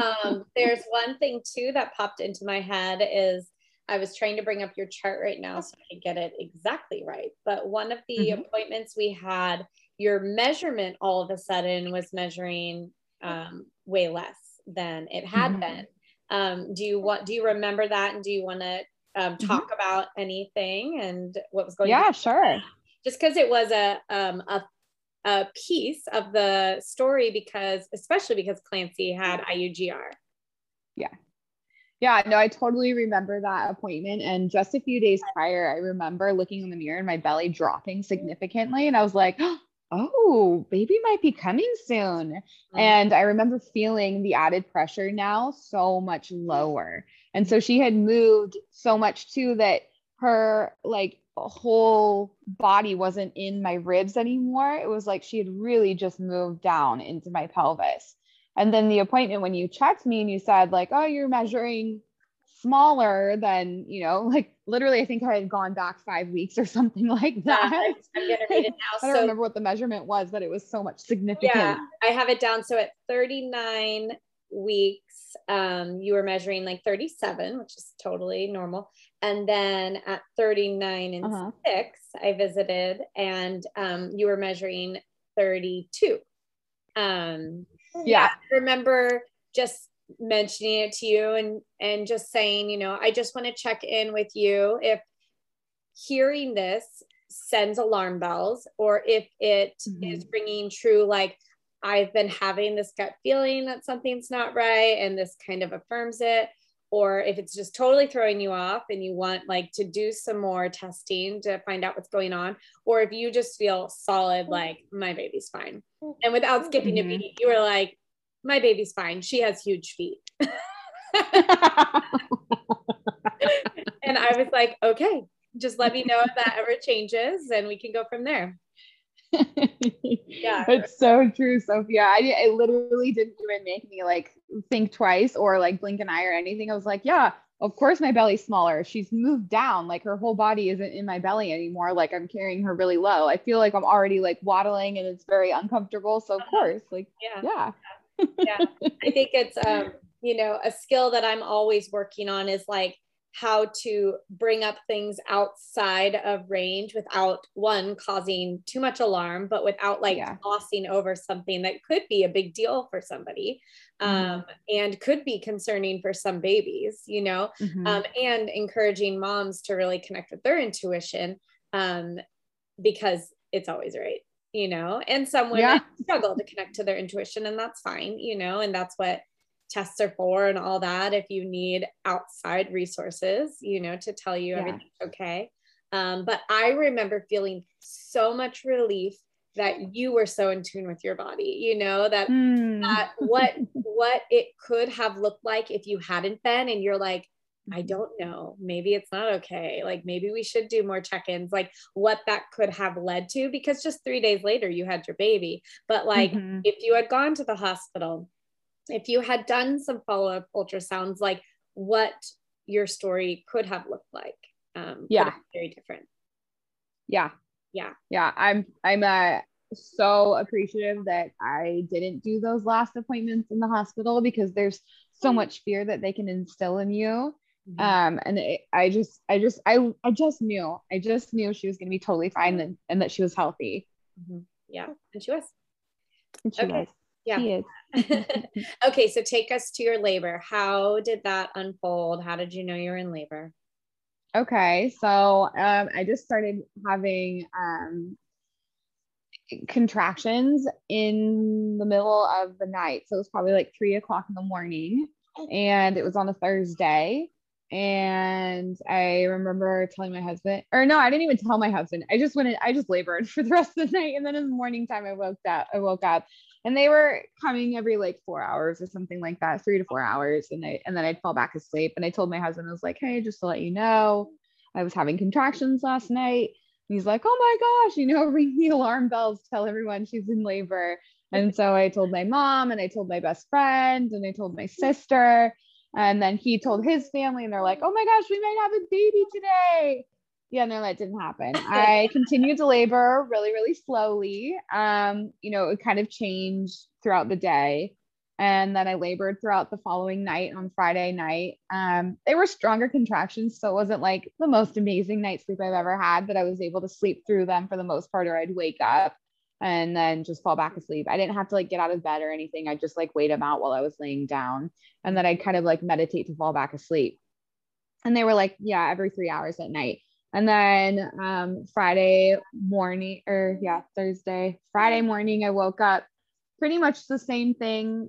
Um, there's one thing too that popped into my head is I was trying to bring up your chart right now so I could get it exactly right. But one of the mm-hmm. appointments we had, your measurement all of a sudden was measuring um, way less than it had mm-hmm. been. Um, do you want? Do you remember that? And do you want to um, mm-hmm. talk mm-hmm. about anything and what was going? Yeah, on? sure. Just because it was a um, a a piece of the story because especially because Clancy had IUGR. Yeah. Yeah, no, I totally remember that appointment. And just a few days prior, I remember looking in the mirror and my belly dropping significantly. And I was like, (gasps) oh, baby might be coming soon. Mm-hmm. And I remember feeling the added pressure now so much lower. And so she had moved so much too that her like whole body wasn't in my ribs anymore. It was like she had really just moved down into my pelvis. And then the appointment when you checked me and you said like, "Oh, you're measuring smaller than, you know, (laughs) like literally I think I had gone back 5 weeks or something (laughs) like that." Yeah, I'm going to read it now. (laughs) I don't so, remember what the measurement was, but it was so much significant. Yeah, I have it down so at 39 weeks um, you were measuring like 37 which is totally normal and then at 39 and uh-huh. 6 i visited and um, you were measuring 32 um, yeah. yeah I remember just mentioning it to you and and just saying you know i just want to check in with you if hearing this sends alarm bells or if it mm-hmm. is bringing true like I've been having this gut feeling that something's not right and this kind of affirms it or if it's just totally throwing you off and you want like to do some more testing to find out what's going on or if you just feel solid like my baby's fine. And without skipping mm-hmm. a beat you were like my baby's fine. She has huge feet. (laughs) And i was like okay just let me know if that ever changes and we can go from there yeah. (laughs) It's so true sophia. I, it literally didn't even make me like think twice or like blink an eye or anything. I was like yeah of course my belly's smaller. She's moved down. Like her whole body isn't in my belly anymore. Like i'm carrying her really low. I feel like i'm already like waddling and it's very uncomfortable so of uh-huh. course like yeah. Yeah. Yeah. I think it's um you know a skill that i'm always working on is like how to bring up things outside of range without one causing too much alarm but without like yeah. glossing over something that could be a big deal for somebody mm-hmm. um, and could be concerning for some babies you know mm-hmm. um, and encouraging moms to really connect with their intuition um, because it's always right you know and some women yeah. struggle to connect to their intuition and that's fine you know and that's what tests are for and all that if you need outside resources you know to tell you yeah. everything's okay um, but i remember feeling so much relief that you were so in tune with your body you know that, mm. that (laughs) what what it could have looked like if you hadn't been and you're like I don't know. Maybe it's not okay. Like maybe we should do more check-ins, like what that could have led to, because just three days later you had your baby. But like Mhm. if you had gone to the hospital, if you had done some follow-up ultrasounds, like what your story could have looked like. Um, Yeah. very different. Yeah. Yeah. Yeah. I'm I'm uh so appreciative that I didn't do those last appointments in the hospital because there's so much fear that they can instill in you. Mhm. Um and it, I just I just I I just knew. I just knew she was going to be totally fine and, and that she was healthy. Mhm. Yeah, and she was. And she Okay. was. Yeah. (laughs) (laughs) Okay, so take us to your labor. How did that unfold? How did you know you were in labor? Okay, so um, I just started having um, contractions in the middle of the night. So it was probably like three o'clock in the morning, and it was on a Thursday. And I remember telling my husband, or no, I didn't even tell my husband. I just went, in, I just labored (laughs) for the rest of the night, and then in the morning time, I woke up. I woke up, and they were coming every like four hours or something like that, three to four hours, and I and then I'd fall back asleep. And I told my husband, I was like, hey, just to let you know, I was having contractions last night. And he's like, oh my gosh, you know, (laughs) ring the alarm bells, tell everyone she's in labor. And so I told my mom and I told my best friend and I told my sister. And then he told his family and they're like, oh my gosh, we might have a baby today. Yeah, no, that didn't happen. (laughs) I continued to labor really, really slowly. Um, you know, it kind of changed throughout the day. And then I labored throughout the following night on Friday night. Um, they were stronger contractions, so it wasn't like the most amazing night sleep I've ever had, but I was able to sleep through them for the most part, or I'd wake up and then just fall back asleep. I didn't have to like get out of bed or anything. I just like wait them out while I was laying down. And then I'd kind of like meditate to fall back asleep. And they were like, yeah, every three hours at night. And then um, Friday morning, or yeah, Thursday, Friday morning, I woke up pretty much the same thing,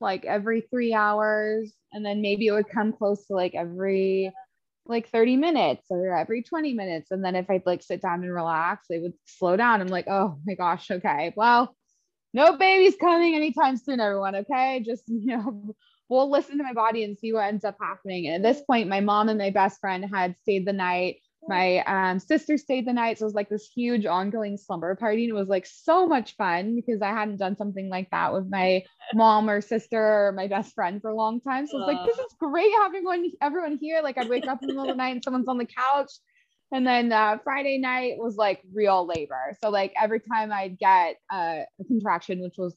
like every three hours. And then maybe it would come close to like every like 30 minutes or every 20 minutes. And then if I'd like sit down and relax, they would slow down. I'm like, oh my gosh, okay. Well, no baby's coming anytime soon, everyone. Okay. Just, (laughs) you know, we'll listen to my body and see what ends up happening. And at this point, my mom and my best friend had stayed the night. My um, sister stayed the night. So it was like this huge ongoing slumber party. And it was like so much fun because I hadn't done something like that with my mom or sister or my best friend for a long time. So it's like, this is great having one, everyone here. Like I'd wake up in the middle of the night and someone's on the couch. And then uh, Friday night was like real labor. So like every time I'd get uh, a contraction, which was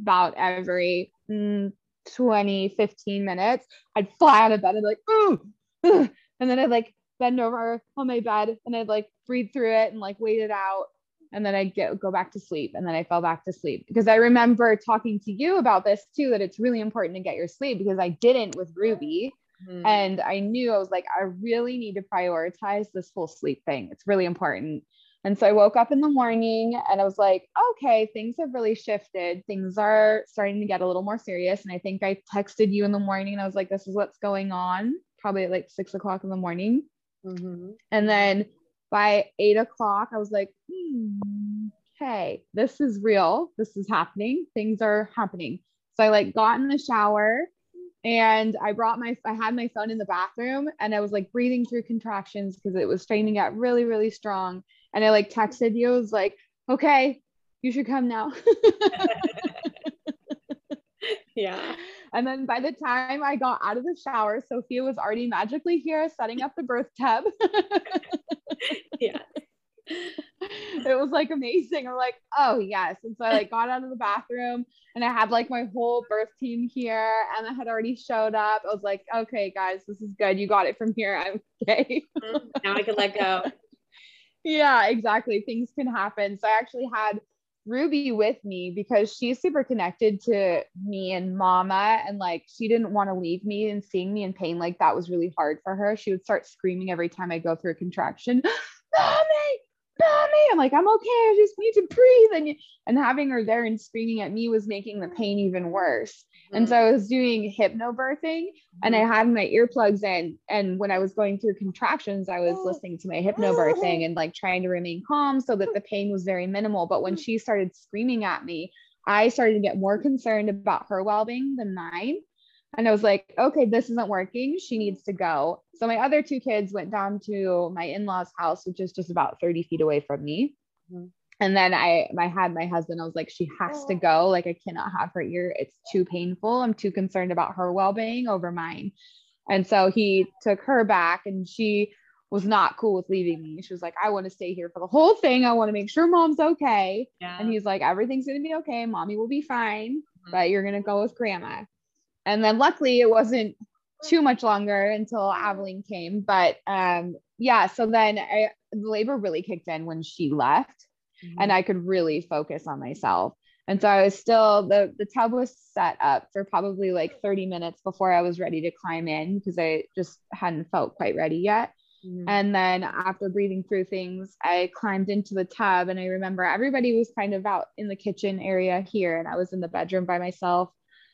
about every mm, 20, 15 minutes, I'd fly out of bed and be like, ooh, ooh. and then I'd like bend over on my bed and I'd like breathe through it and like wait it out. And then I'd get go back to sleep. And then I fell back to sleep because I remember talking to you about this too, that it's really important to get your sleep because I didn't with Ruby. Mhm. And I knew I was like, I really need to prioritize this whole sleep thing. It's really important. And so I woke up in the morning and I was like, okay, things have really shifted. Things are starting to get a little more serious. And I think I texted you in the morning and I was like, this is what's going on, probably at like six o'clock in the morning. Mhm. And then by eight o'clock, I was like, hmm, okay, this is real. This is happening. Things are happening. So I like got in the shower and I brought my, I had my phone in the bathroom and I was like breathing through contractions because it was starting to get really, really strong. And I like texted you, I was like, okay, you should come now. (laughs) Yeah. And then by the time I got out of the shower, Sophia was already magically here setting up the birth tub. (laughs) Yeah. it was like amazing. I'm like, oh yes. And so I like got out of the bathroom and I had like my whole birth team here and I had already showed up. I was like, okay, guys, this is good. You got it from here. I'm okay. Mm-hmm. now I can let go. (laughs) yeah, exactly. Things can happen. So I actually had Ruby with me because she's super connected to me and mama. And like she didn't want to leave me and seeing me in pain like that was really hard for her. She would start screaming every time I go through a contraction, (laughs) Mommy, Mommy. I'm like, I'm okay. I just need to breathe. And, and having her there and screaming at me was making the pain even worse. And so mm. I was doing hypnobirthing and I mm-hmm. had my earplugs in. And when I was going through contractions, I was oh. listening to my hypnobirthing and like trying to remain calm so that the pain was very minimal. But when mm. she started screaming at me, I started to get more concerned about her well being than mine. And I was like, okay, this isn't working. She needs to go. So my other two kids went down to my in-laws house, which is just about 30 feet away from me. Mm-hmm. And then I, I had my husband, I was like, she has to go. Like, I cannot have her here. It's too painful. I'm too concerned about her well-being over mine. And so he took her back and she was not cool with leaving me. She was like, I want to stay here for the whole thing. I want to make sure mom's okay. Yeah. And he's like, everything's going to be okay. Mommy will be fine, mm-hmm. but you're going to go with grandma. And then luckily it wasn't too much longer until Aveline came. But um, yeah, so then I, the labor really kicked in when she left mm-hmm. and I could really focus on myself. And so I was still the the tub was set up for probably like 30 minutes before I was ready to climb in because I just hadn't felt quite ready yet. Mm-hmm. And then after breathing through things, I climbed into the tub and I remember everybody was kind of out in the kitchen area here and I was in the bedroom by myself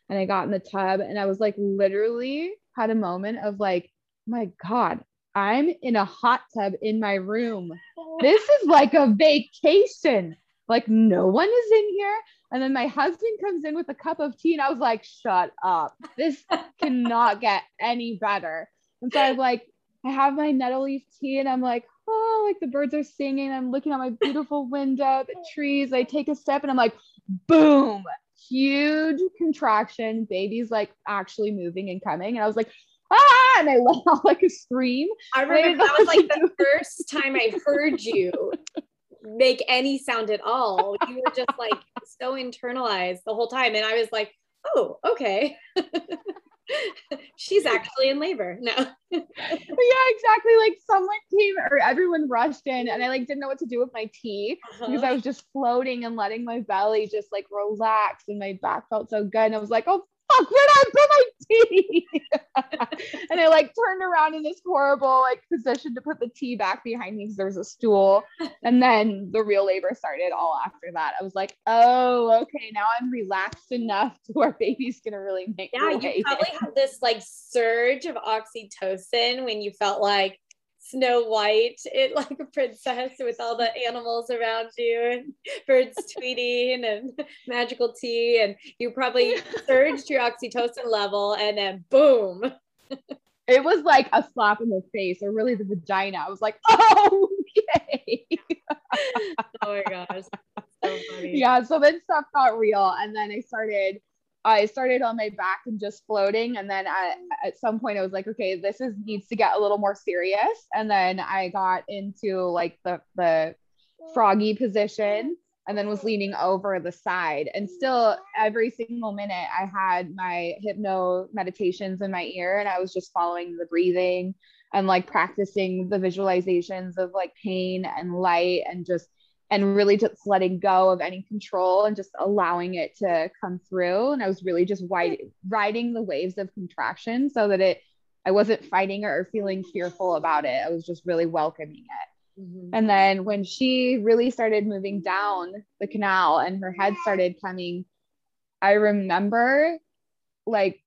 and I got in the tub and I was like literally had a moment of like, my God, I'm in a hot tub in my room. Oh. This is like a vacation. Like no one is in here. And then my husband comes in with a cup of tea and I was like, shut up. This (laughs) cannot get any better. And so I was like, I have my nettle leaf tea and I'm like, oh, like the birds are singing. I'm looking at my beautiful window, the trees. I take a step and I'm like, boom, huge contraction. Baby's like actually moving and coming. And I was like, ah, and I (laughs) let out like a scream. I remember that was like the (laughs) first time I heard you make any sound at all. You were just like so internalized the whole time. And I was like, oh, okay. (laughs) (laughs) she's actually in labor. No. Yeah exactly. Like someone came or everyone rushed in and i like didn't know what to do with my tea uh-huh. because i was just floating and letting my belly just like relax and my back felt so good. And i was like oh (laughs) fuck, where did I put my tea? (laughs) and I like turned around in this horrible like position to put the tea back behind me because there was a stool. And then the real labor started all after that. I was like, oh, okay, now I'm relaxed enough to where baby's gonna really make Yeah, you probably had this like surge of oxytocin when you felt like Snow White, it like a princess with all the animals around you and birds (laughs) tweeting and magical tea. And you probably surged your oxytocin level and then boom. it was like a slap in the face or really the vagina. I was like, oh, (laughs) okay. oh my gosh. So yeah. So then stuff got real. And then I started I started on my back and just floating. And then at, at some point I was like, okay, this is needs to get a little more serious. And then I got into like the the froggy position and then was leaning over the side. And still every single minute I had my hypno meditations in my ear and I was just following the breathing and like practicing the visualizations of like pain and light and just and really just letting go of any control and just allowing it to come through. And I was really just riding the waves of contraction so that it, I wasn't fighting or feeling fearful about it. I was just really welcoming it. Mm-hmm. And then when she really started moving down the canal and her head started coming, I remember like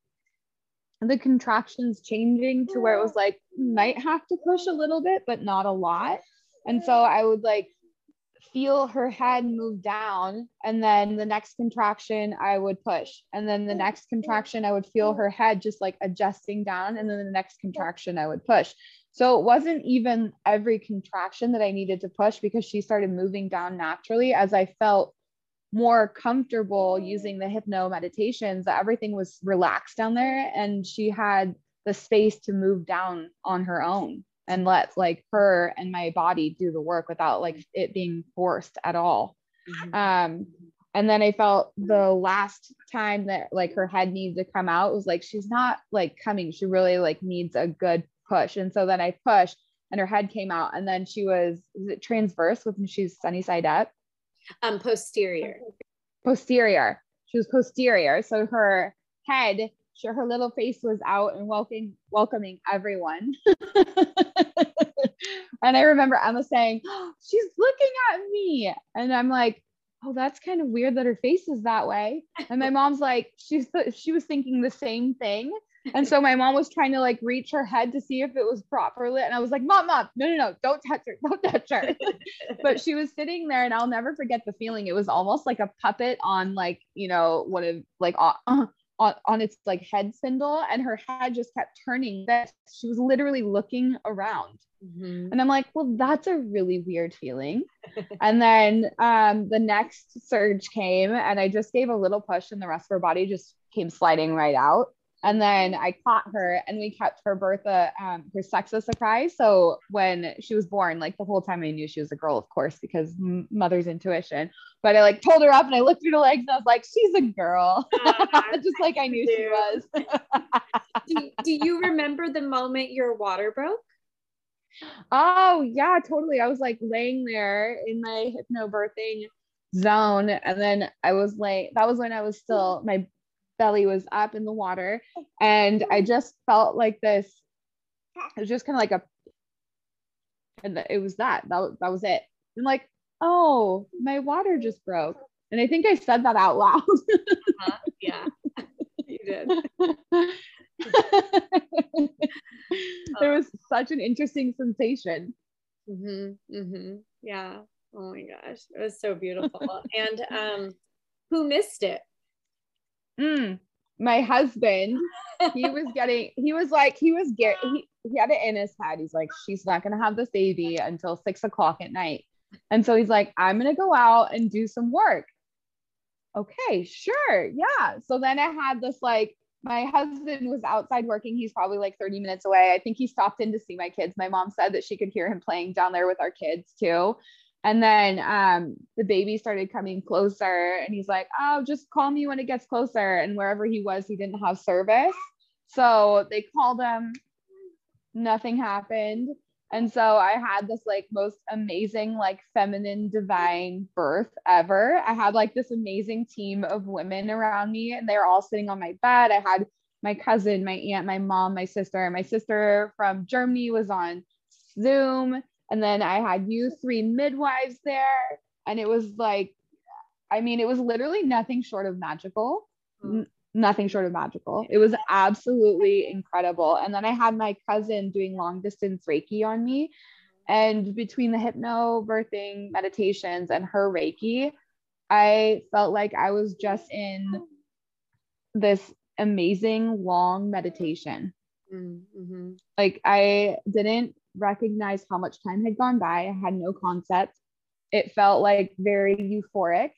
the contractions changing to where it was like, might have to push a little bit, but not a lot. And so I would like feel her head move down and then the next contraction i would push and then the next contraction i would feel her head just like adjusting down and then the next contraction i would push. So it wasn't even every contraction that i needed to push because she started moving down naturally as i felt more comfortable using the hypno meditations. That everything was relaxed down there and she had the space to move down on her own and let like her and my body do the work without like it being forced at all. Mm-hmm. Um, and then I felt the last time that like her head needed to come out was like she's not like coming. She really like needs a good push. And so then I pushed and her head came out. And then she was is it transverse when she's sunny side up? Um posterior. Posterior. She was posterior. So her head sure her little face was out and welcoming welcoming everyone. (laughs) and I remember Emma saying, oh, "She's looking at me," and I'm like, "Oh, that's kind of weird that her face is that way." And my mom's like, "She's th- she was thinking the same thing." And so my mom was trying to like reach her head to see if it was properly. And I was like, Mom, Mom, no, no, no, don't touch her. Don't touch her. (laughs) but she was sitting there and I'll never forget the feeling. It was almost like a puppet on like, you know, one of like uh, on, on its like head spindle and her head just kept turning. That she was literally looking around. Mm-hmm. and i'm like well that's a really weird feeling. And then um, the next surge came and i just gave a little push and the rest of her body just came sliding right out and then I caught her and we kept her Bertha, um, her sex a surprise. So when she was born, like the whole time I knew she was a girl, of course, because mother's intuition. But I like pulled her up and I looked through the legs and I was like, she's a girl. Uh, (laughs) Just like I knew she was. (laughs) do, do you remember the moment your water broke? Oh, yeah, totally. I was like laying there in my hypnobirthing zone. And then I was like, that was when I was still, my belly was up in the water (laughs) and I just felt like this it was just kind of like a and it was that that was, that was it. And like oh my water just broke. And I think I said that out loud. (laughs) Uh, yeah. You did. (laughs) There was such an interesting sensation. Mm-hmm, mm-hmm. yeah. Oh my gosh. It was so beautiful. And um who missed it Mm, my husband, he (laughs) was getting, he was like, he was get, he, he had it in his head. He's like, she's not gonna have this baby until six o'clock at night. And so he's like, I'm gonna go out and do some work. Okay, sure, yeah. So then I had this like, my husband was outside working. He's probably like 30 minutes away. I think he stopped in to see my kids. My mom said that she could hear him playing down there with our kids too. And then um, the baby started coming closer, and he's like, Oh, just call me when it gets closer. And wherever he was, he didn't have service. So they called him, nothing happened. And so I had this like most amazing, like feminine, divine birth ever. I had like this amazing team of women around me, and they were all sitting on my bed. I had my cousin, my aunt, my mom, my sister. My sister from Germany was on Zoom and then I had you three midwives there. And it was like, I mean, it was literally nothing short of magical. Mm. N- nothing short of magical. It was absolutely incredible. And then I had my cousin doing long distance Reiki on me. And between the hypno birthing meditations and her Reiki, I felt like I was just in this amazing long meditation. Mm-hmm. Like I didn't recognize how much time had gone by. I had no concept. It felt like very euphoric.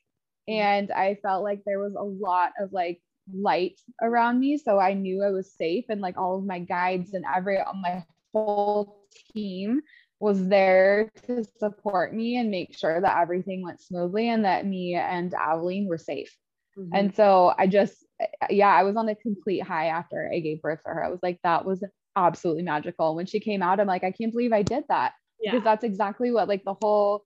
Mm-hmm. And I felt like there was a lot of like light around me. So I knew I was safe. And like all of my guides and every, on my whole team was there to support me and make sure that everything went smoothly and that me and Aveline were safe. Mm-hmm. And so I just, yeah, I was on a complete high after I gave birth to her. I was like, that was absolutely magical. When she came out, I'm like, I can't believe I did that. Yeah. Because that's exactly what like the whole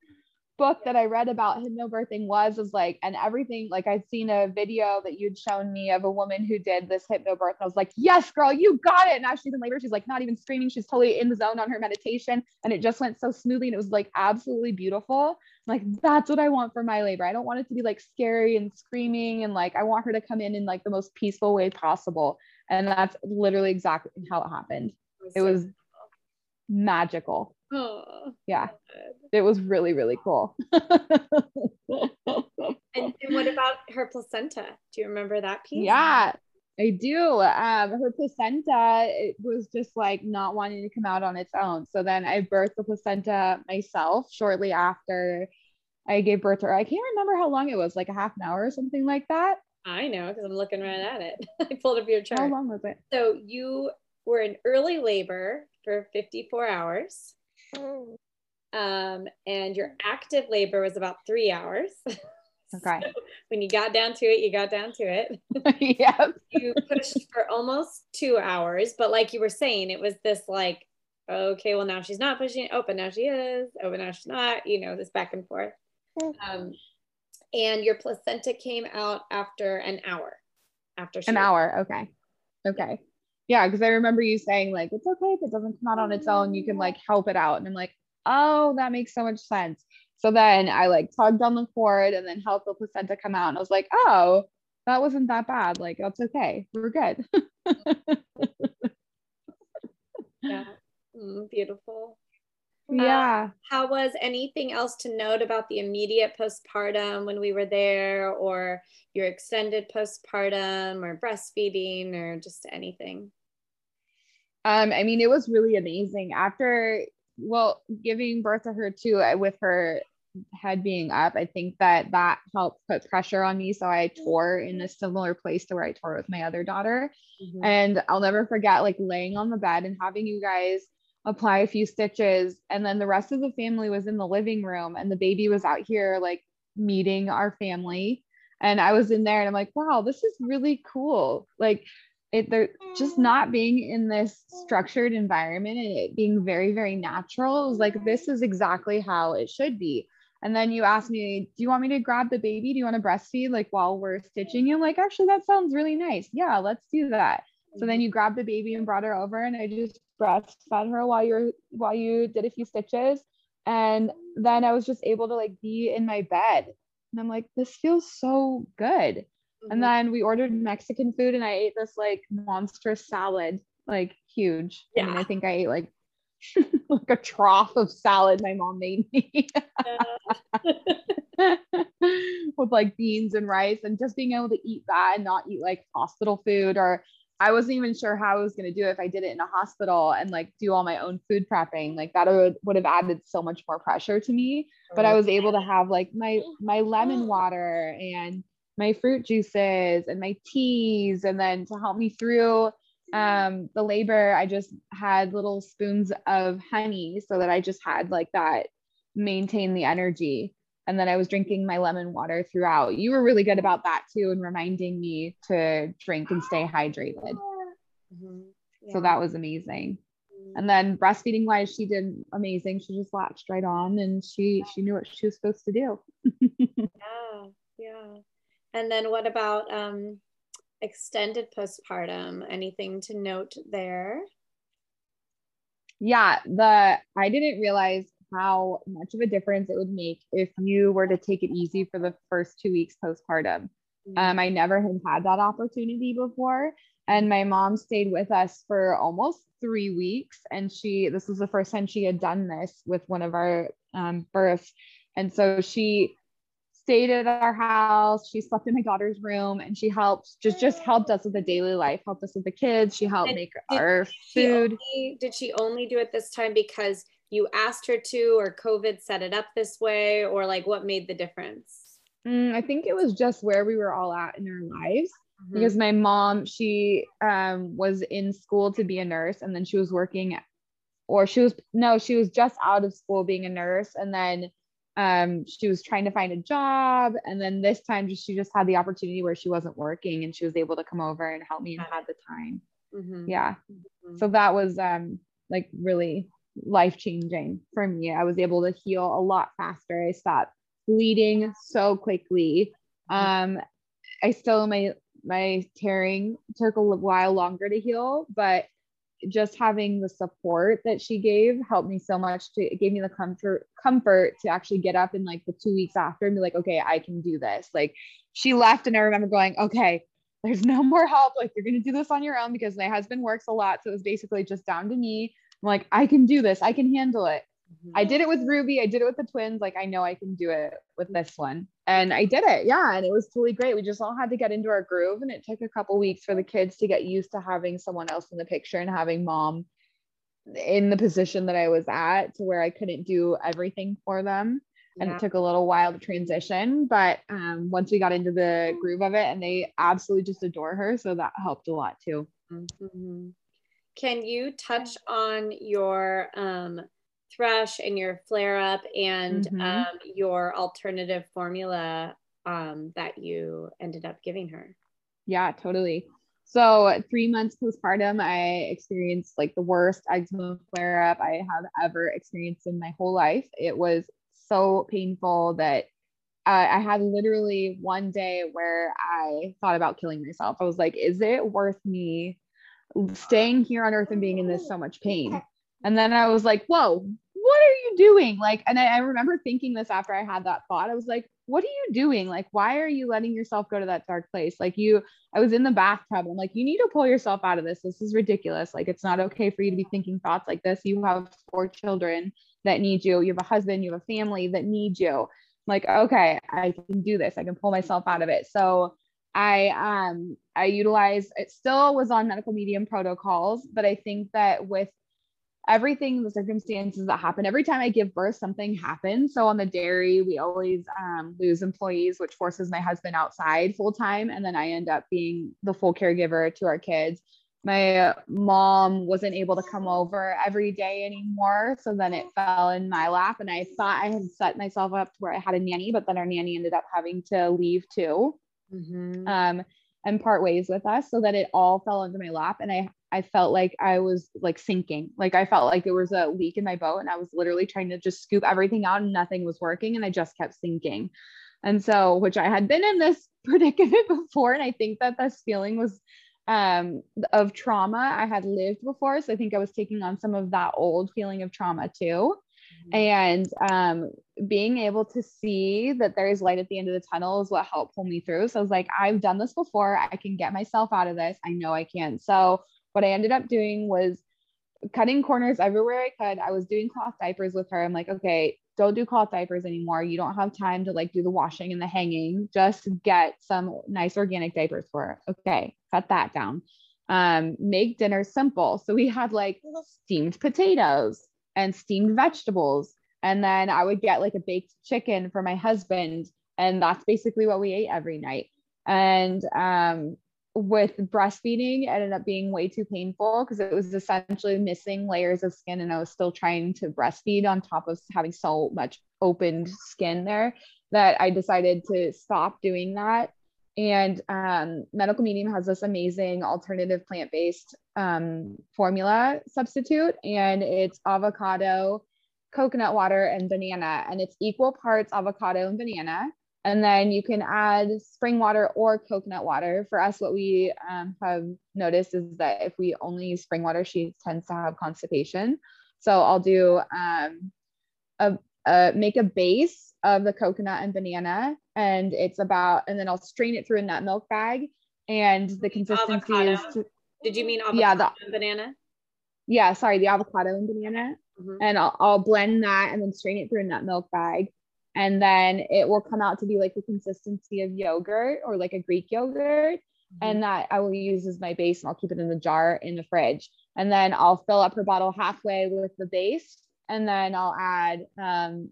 book that I read about hypnobirthing was is like, and everything, like I'd seen a video that you'd shown me of a woman who did this hypnobirth. And I was like, yes, girl, you got it. Now she's in labor. She's like not even screaming. She's totally in the zone on her meditation. And it just went so smoothly. And it was like absolutely beautiful. I'm like, that's what I want for my labor. I don't want it to be like scary and screaming. And like, I want her to come in in like the most peaceful way possible. And that's literally exactly how it happened. It was, was magical. Oh, yeah. It was really, really cool. (laughs) and, and, what about her placenta? Do you remember that piece? Yeah, I do. Um, her placenta it was just like not wanting to come out on its own. So then I birthed the placenta myself shortly after I gave birth to her. I can't remember how long it was, like a half an hour or something like that. I know because I'm looking right at it. (laughs) I pulled up your chart. How long was it? So you were in early labor for 54 hours. Mm. Um, and your active labor was about three hours. (laughs) Okay. So when you got down to it, you got down to it. (laughs) yeah. you pushed for almost two hours, but like you were saying, it was this like, okay, well now she's not pushing. Oh, but now she is. Oh, but now she's not. You know, this back and forth. Mm. Um, and your placenta came out after an hour. After an hour. Okay. Okay. Yeah, because I remember you saying like it's okay if it doesn't come out on its own, you can like help it out. And I'm like, oh, that makes so much sense. So then I like tugged on the cord and then helped the placenta come out. And I was like, oh, that wasn't that bad. Like that's okay. We're good. (laughs) yeah. Mm, beautiful. Yeah. Uh, how was anything else to note about the immediate postpartum when we were there, or your extended postpartum, or breastfeeding, or just anything? Um, I mean, it was really amazing after, well, giving birth to her too, with her head being up. I think that that helped put pressure on me. So I tore in a similar place to where I tore with my other daughter. Mm-hmm. And I'll never forget like laying on the bed and having you guys apply a few stitches. And then the rest of the family was in the living room and the baby was out here like meeting our family. And I was in there and I'm like, wow, this is really cool. Like it they're just not being in this structured environment and it being very, very natural. It was like this is exactly how it should be. And then you ask me, do you want me to grab the baby? Do you want to breastfeed like while we're stitching? You're like, actually, that sounds really nice. Yeah, let's do that. So then you grabbed the baby and brought her over, and I just breastfed her while you're while you did a few stitches. And then I was just able to like be in my bed. And I'm like, this feels so good. Mm-hmm. And then we ordered Mexican food and I ate this like monstrous salad, like huge. Yeah. I mean, I think I ate like (laughs) like a trough of salad my mom made me (laughs) with like beans and rice and just being able to eat that and not eat like hospital food or I wasn't even sure how I was going to do it if I did it in a hospital and like do all my own food prepping like that would, would have added so much more pressure to me. But I was able to have like my my lemon water and my fruit juices and my teas and then to help me through um, the labor, I just had little spoons of honey so that I just had like that maintain the energy. And then I was drinking my lemon water throughout. You were really good about that too, and reminding me to drink and stay hydrated. Mm-hmm. Yeah. So that was amazing. Mm-hmm. And then breastfeeding wise, she did amazing. She just latched right on and she she knew what she was supposed to do. (laughs) yeah, yeah. And then what about um extended postpartum. Anything to note there? Yeah, the I didn't realize how much of a difference it would make if you were to take it easy for the first two weeks postpartum. Mm-hmm. Um, I never had had that opportunity before. And my mom stayed with us for almost three weeks. And she, this was the first time she had done this with one of our um, births. And so she stayed at our house. She slept in my daughter's room and she helped just just helped us with the daily life, helped us with the kids. She helped and make our food. Only, did she only do it this time because you asked her to or COVID set it up this way or like what made the difference? Mm, I think it was just where we were all at in our lives. Mm-hmm. Because my mom, she um, was in school to be a nurse, and then she was working, or she was no, she was just out of school being a nurse, and then um, she was trying to find a job and then this time just, she just had the opportunity where she wasn't working and she was able to come over and help me and had the time mm-hmm. yeah mm-hmm. so that was um like really life changing for me. I was able to heal a lot faster. I stopped bleeding so quickly. Um i still my my tearing took a while longer to heal but just having the support that she gave helped me so much to it gave me the comfort comfort to actually get up in like the two weeks after and be like okay i can do this. Like she left and i remember going okay there's no more help. Like you're going to do this on your own because my husband works a lot so it was basically just down to me i'm like i can do this i can handle it mm-hmm. i did it with ruby i did it with the twins like i know i can do it with this one and I did it. Yeah. And it was totally great. We just all had to get into our groove. And it took a couple weeks for the kids to get used to having someone else in the picture and having mom in the position that I was at to where I couldn't do everything for them. And yeah. it took a little while to transition. But um, once we got into the groove of it, and they absolutely just adore her. So that helped a lot too. Mm-hmm. Can you touch on your um, thrush and your flare up and mm-hmm. um, your alternative formula um, that you ended up giving her. Yeah, totally. So three months postpartum, I experienced like the worst eczema flare up I have ever experienced in my whole life. It was so painful that uh, I had literally one day where I thought about killing myself. I was like, is it worth me staying here on earth and being in this so much pain? And then I was like, whoa, what are you doing? Like, and I, I, remember thinking this after I had that thought. I was like, what are you doing? Like, why are you letting yourself go to that dark place? Like, you, I was in the bathtub. I'm like, you need to pull yourself out of this. This is ridiculous. Like, it's not okay for you to be thinking thoughts like this. You have four children that need you. You have a husband, you have a family that need you. I'm like, okay, I can do this. I can pull myself out of it. So I um I utilized it still was on medical medium protocols, but I think that with everything the circumstances that happen every time i give birth something happens. So on the dairy we always um, lose employees which forces my husband outside full time and then i end up being the full caregiver to our kids. My mom wasn't able to come over every day anymore. So then it fell in my lap. And i thought i had set myself up to where i had a nanny but then our nanny ended up having to leave too mm-hmm. um, and part ways with us so that it all fell into my lap and i i felt like i was like sinking like i felt like there was a leak in my boat and i was literally trying to just scoop everything out and nothing was working and i just kept sinking and so which i had been in this (laughs) predicament before and i think that this feeling was um of trauma i had lived before so i think i was taking on some of that old feeling of trauma too. And um being able to see that there is light at the end of the tunnel is what helped pull me through. So I was like, I've done this before. I can get myself out of this. I know I can. So what I ended up doing was cutting corners everywhere I could. I was doing cloth diapers with her. I'm like, okay, don't do cloth diapers anymore. You don't have time to like do the washing and the hanging. Just get some nice organic diapers for her. Okay, cut that down. Um, make dinner simple. So we had like steamed potatoes and steamed vegetables and then I would get like a baked chicken for my husband. And that's basically what we ate every night. And um, with breastfeeding, it ended up being way too painful because it was essentially missing layers of skin. And I was still trying to breastfeed on top of having so much opened skin there that I decided to stop doing that. And um, Medical Medium has this amazing alternative plant based um, formula substitute, and it's avocado coconut water and banana, and it's equal parts avocado and banana. And then you can add spring water or coconut water. For us, what we um, have noticed is that if we only use spring water, she tends to have constipation. So I'll do um, a, a, make a base of the coconut and banana, and it's about, and then I'll strain it through a nut milk bag. And the consistency avocado. is. To, Did you mean avocado yeah, the, and banana? Yeah, sorry, the avocado and banana mm-hmm. and I'll, I'll blend that and then strain it through a nut milk bag and then it will come out to be like the consistency of yogurt or like a greek yogurt mm-hmm. and that i will use as my base and i'll keep it in the jar in the fridge and then i'll fill up her bottle halfway with the base and then i'll add um,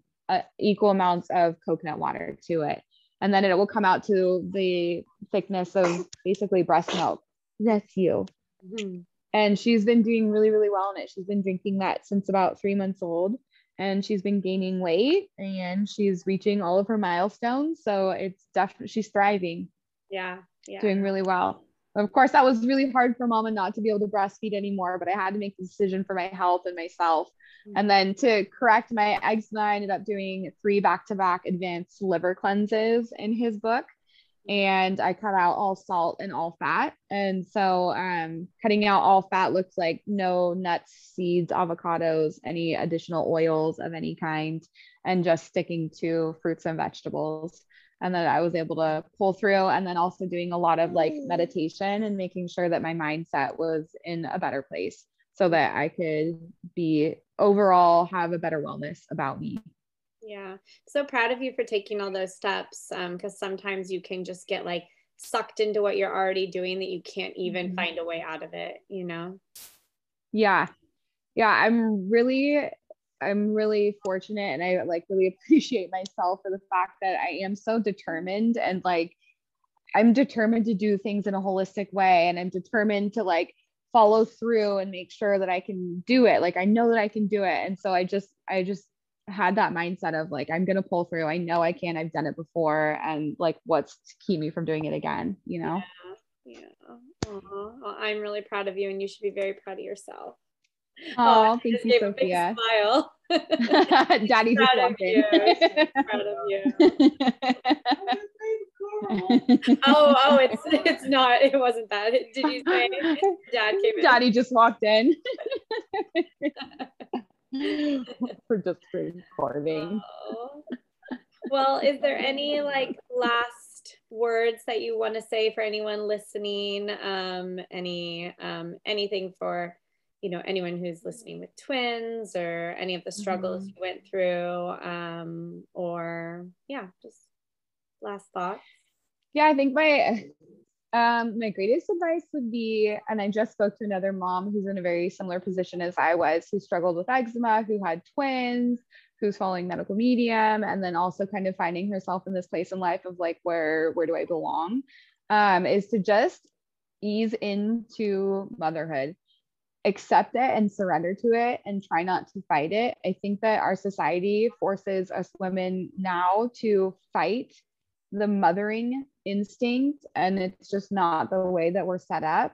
equal amounts of coconut water to it. And then it will come out to the thickness of basically breast milk. That's you. Mm-hmm. And she's been doing really really well in it. She's been drinking that since about three months old. And she's been gaining weight and she's reaching all of her milestones. So it's definitely she's thriving. Yeah yeah. Doing really well of course that was really hard for mama not to be able to breastfeed anymore but i had to make the decision for my health and myself mm-hmm. and then to correct my eczema i ended up doing three back-to-back advanced liver cleanses in his book and I cut out all salt and all fat. And so um, cutting out all fat looks like no nuts, seeds, avocados, any additional oils of any kind, and just sticking to fruits and vegetables. And then I was able to pull through, and then also doing a lot of like meditation and making sure that my mindset was in a better place so that I could be overall have a better wellness about me. Yeah. So proud of you for taking all those steps. Um, cause sometimes you can just get like sucked into what you're already doing that you can't even mm-hmm. find a way out of it, you know? Yeah. Yeah. I'm really, I'm really fortunate and I like really (laughs) appreciate myself for the fact that I am so determined and like I'm determined to do things in a holistic way and I'm determined to like follow through and make sure that I can do it. Like I know that I can do it. And so I just I just had that mindset of like i'm going to pull through. I know i can. I've done it before. And like what's to keep me from doing it again you know? Yeah, yeah. Well, i'm really proud of you and you should be very proud of yourself oh, oh thank you sophia. smile. (laughs) (laughs) Daddy just walked in. proud of you. (laughs) Oh oh it's it's not it wasn't that did you say dad came in? Daddy just walked in. For just recording. Oh. Well, is there any like last words that you want to say for anyone listening? Um, any um, anything for you know anyone who's listening with twins or any of the struggles mm-hmm. you went through um, or yeah just last thoughts yeah i think my um, my greatest advice would be, and I just spoke to another mom who's in a very similar position as I was, who struggled with eczema, who had twins, who's following medical medium, and then also kind of finding herself in this place in life of like, where where do I belong? Um, is to just ease into motherhood, accept it and surrender to it, and try not to fight it. I think that our society forces us women now to fight the mothering instinct and it's just not the way that we're set up.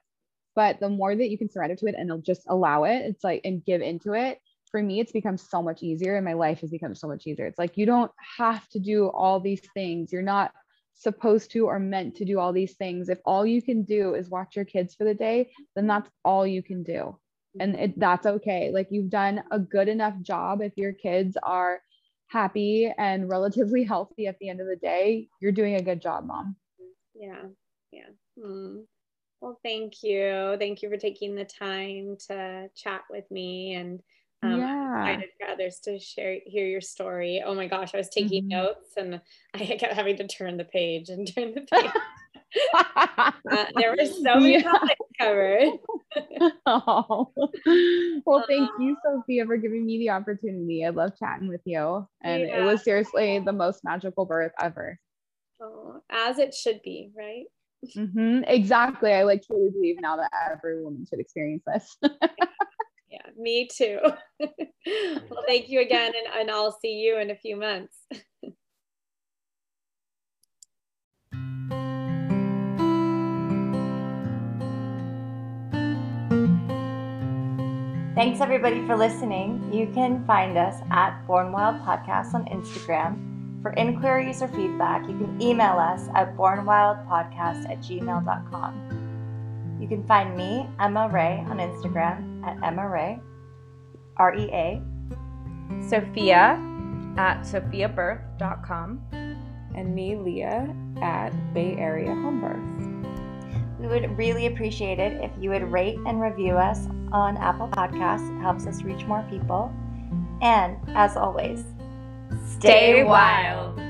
But the more that you can surrender to it and just allow it it's like and give into it for me it's become so much easier and my life has become so much easier. It's like you don't have to do all these things. You're not supposed to or meant to do all these things if all you can do is watch your kids for the day then that's all you can do and it, that's okay like you've done a good enough job if your kids are happy and relatively healthy at the end of the day, you're doing a good job, mom. Yeah. Yeah. Hmm. Well, thank you. Thank you for taking the time to chat with me and um, yeah. excited for others to share hear your story. Oh my gosh, I was taking mm-hmm. notes and (laughs) I kept having to turn the page and turn the page. (laughs) uh, there were so many yeah. topics covered. (laughs) oh. Well, thank you, Sophia, for giving me the opportunity. I love chatting with you. And yeah. it was seriously the most magical birth ever. Oh, as it should be, right? Mm-hmm. Exactly. I like truly believe now that every woman should experience this. Me too. (laughs) well, thank you again, and, and I'll see you in a few months. (laughs) Thanks everybody for listening. You can find us at Born Wild Podcast on Instagram. For inquiries or feedback, you can email us at bornwildpodcast at gmail.com. You can find me, Emma Rea, on Instagram at Emma Rea, R E A, Sophia at sophiabirth.com, and me, Leah, at Bay Area Home Birth. We would really appreciate it if you would rate and review us on Apple Podcasts. It helps us reach more people. And as always, stay wild.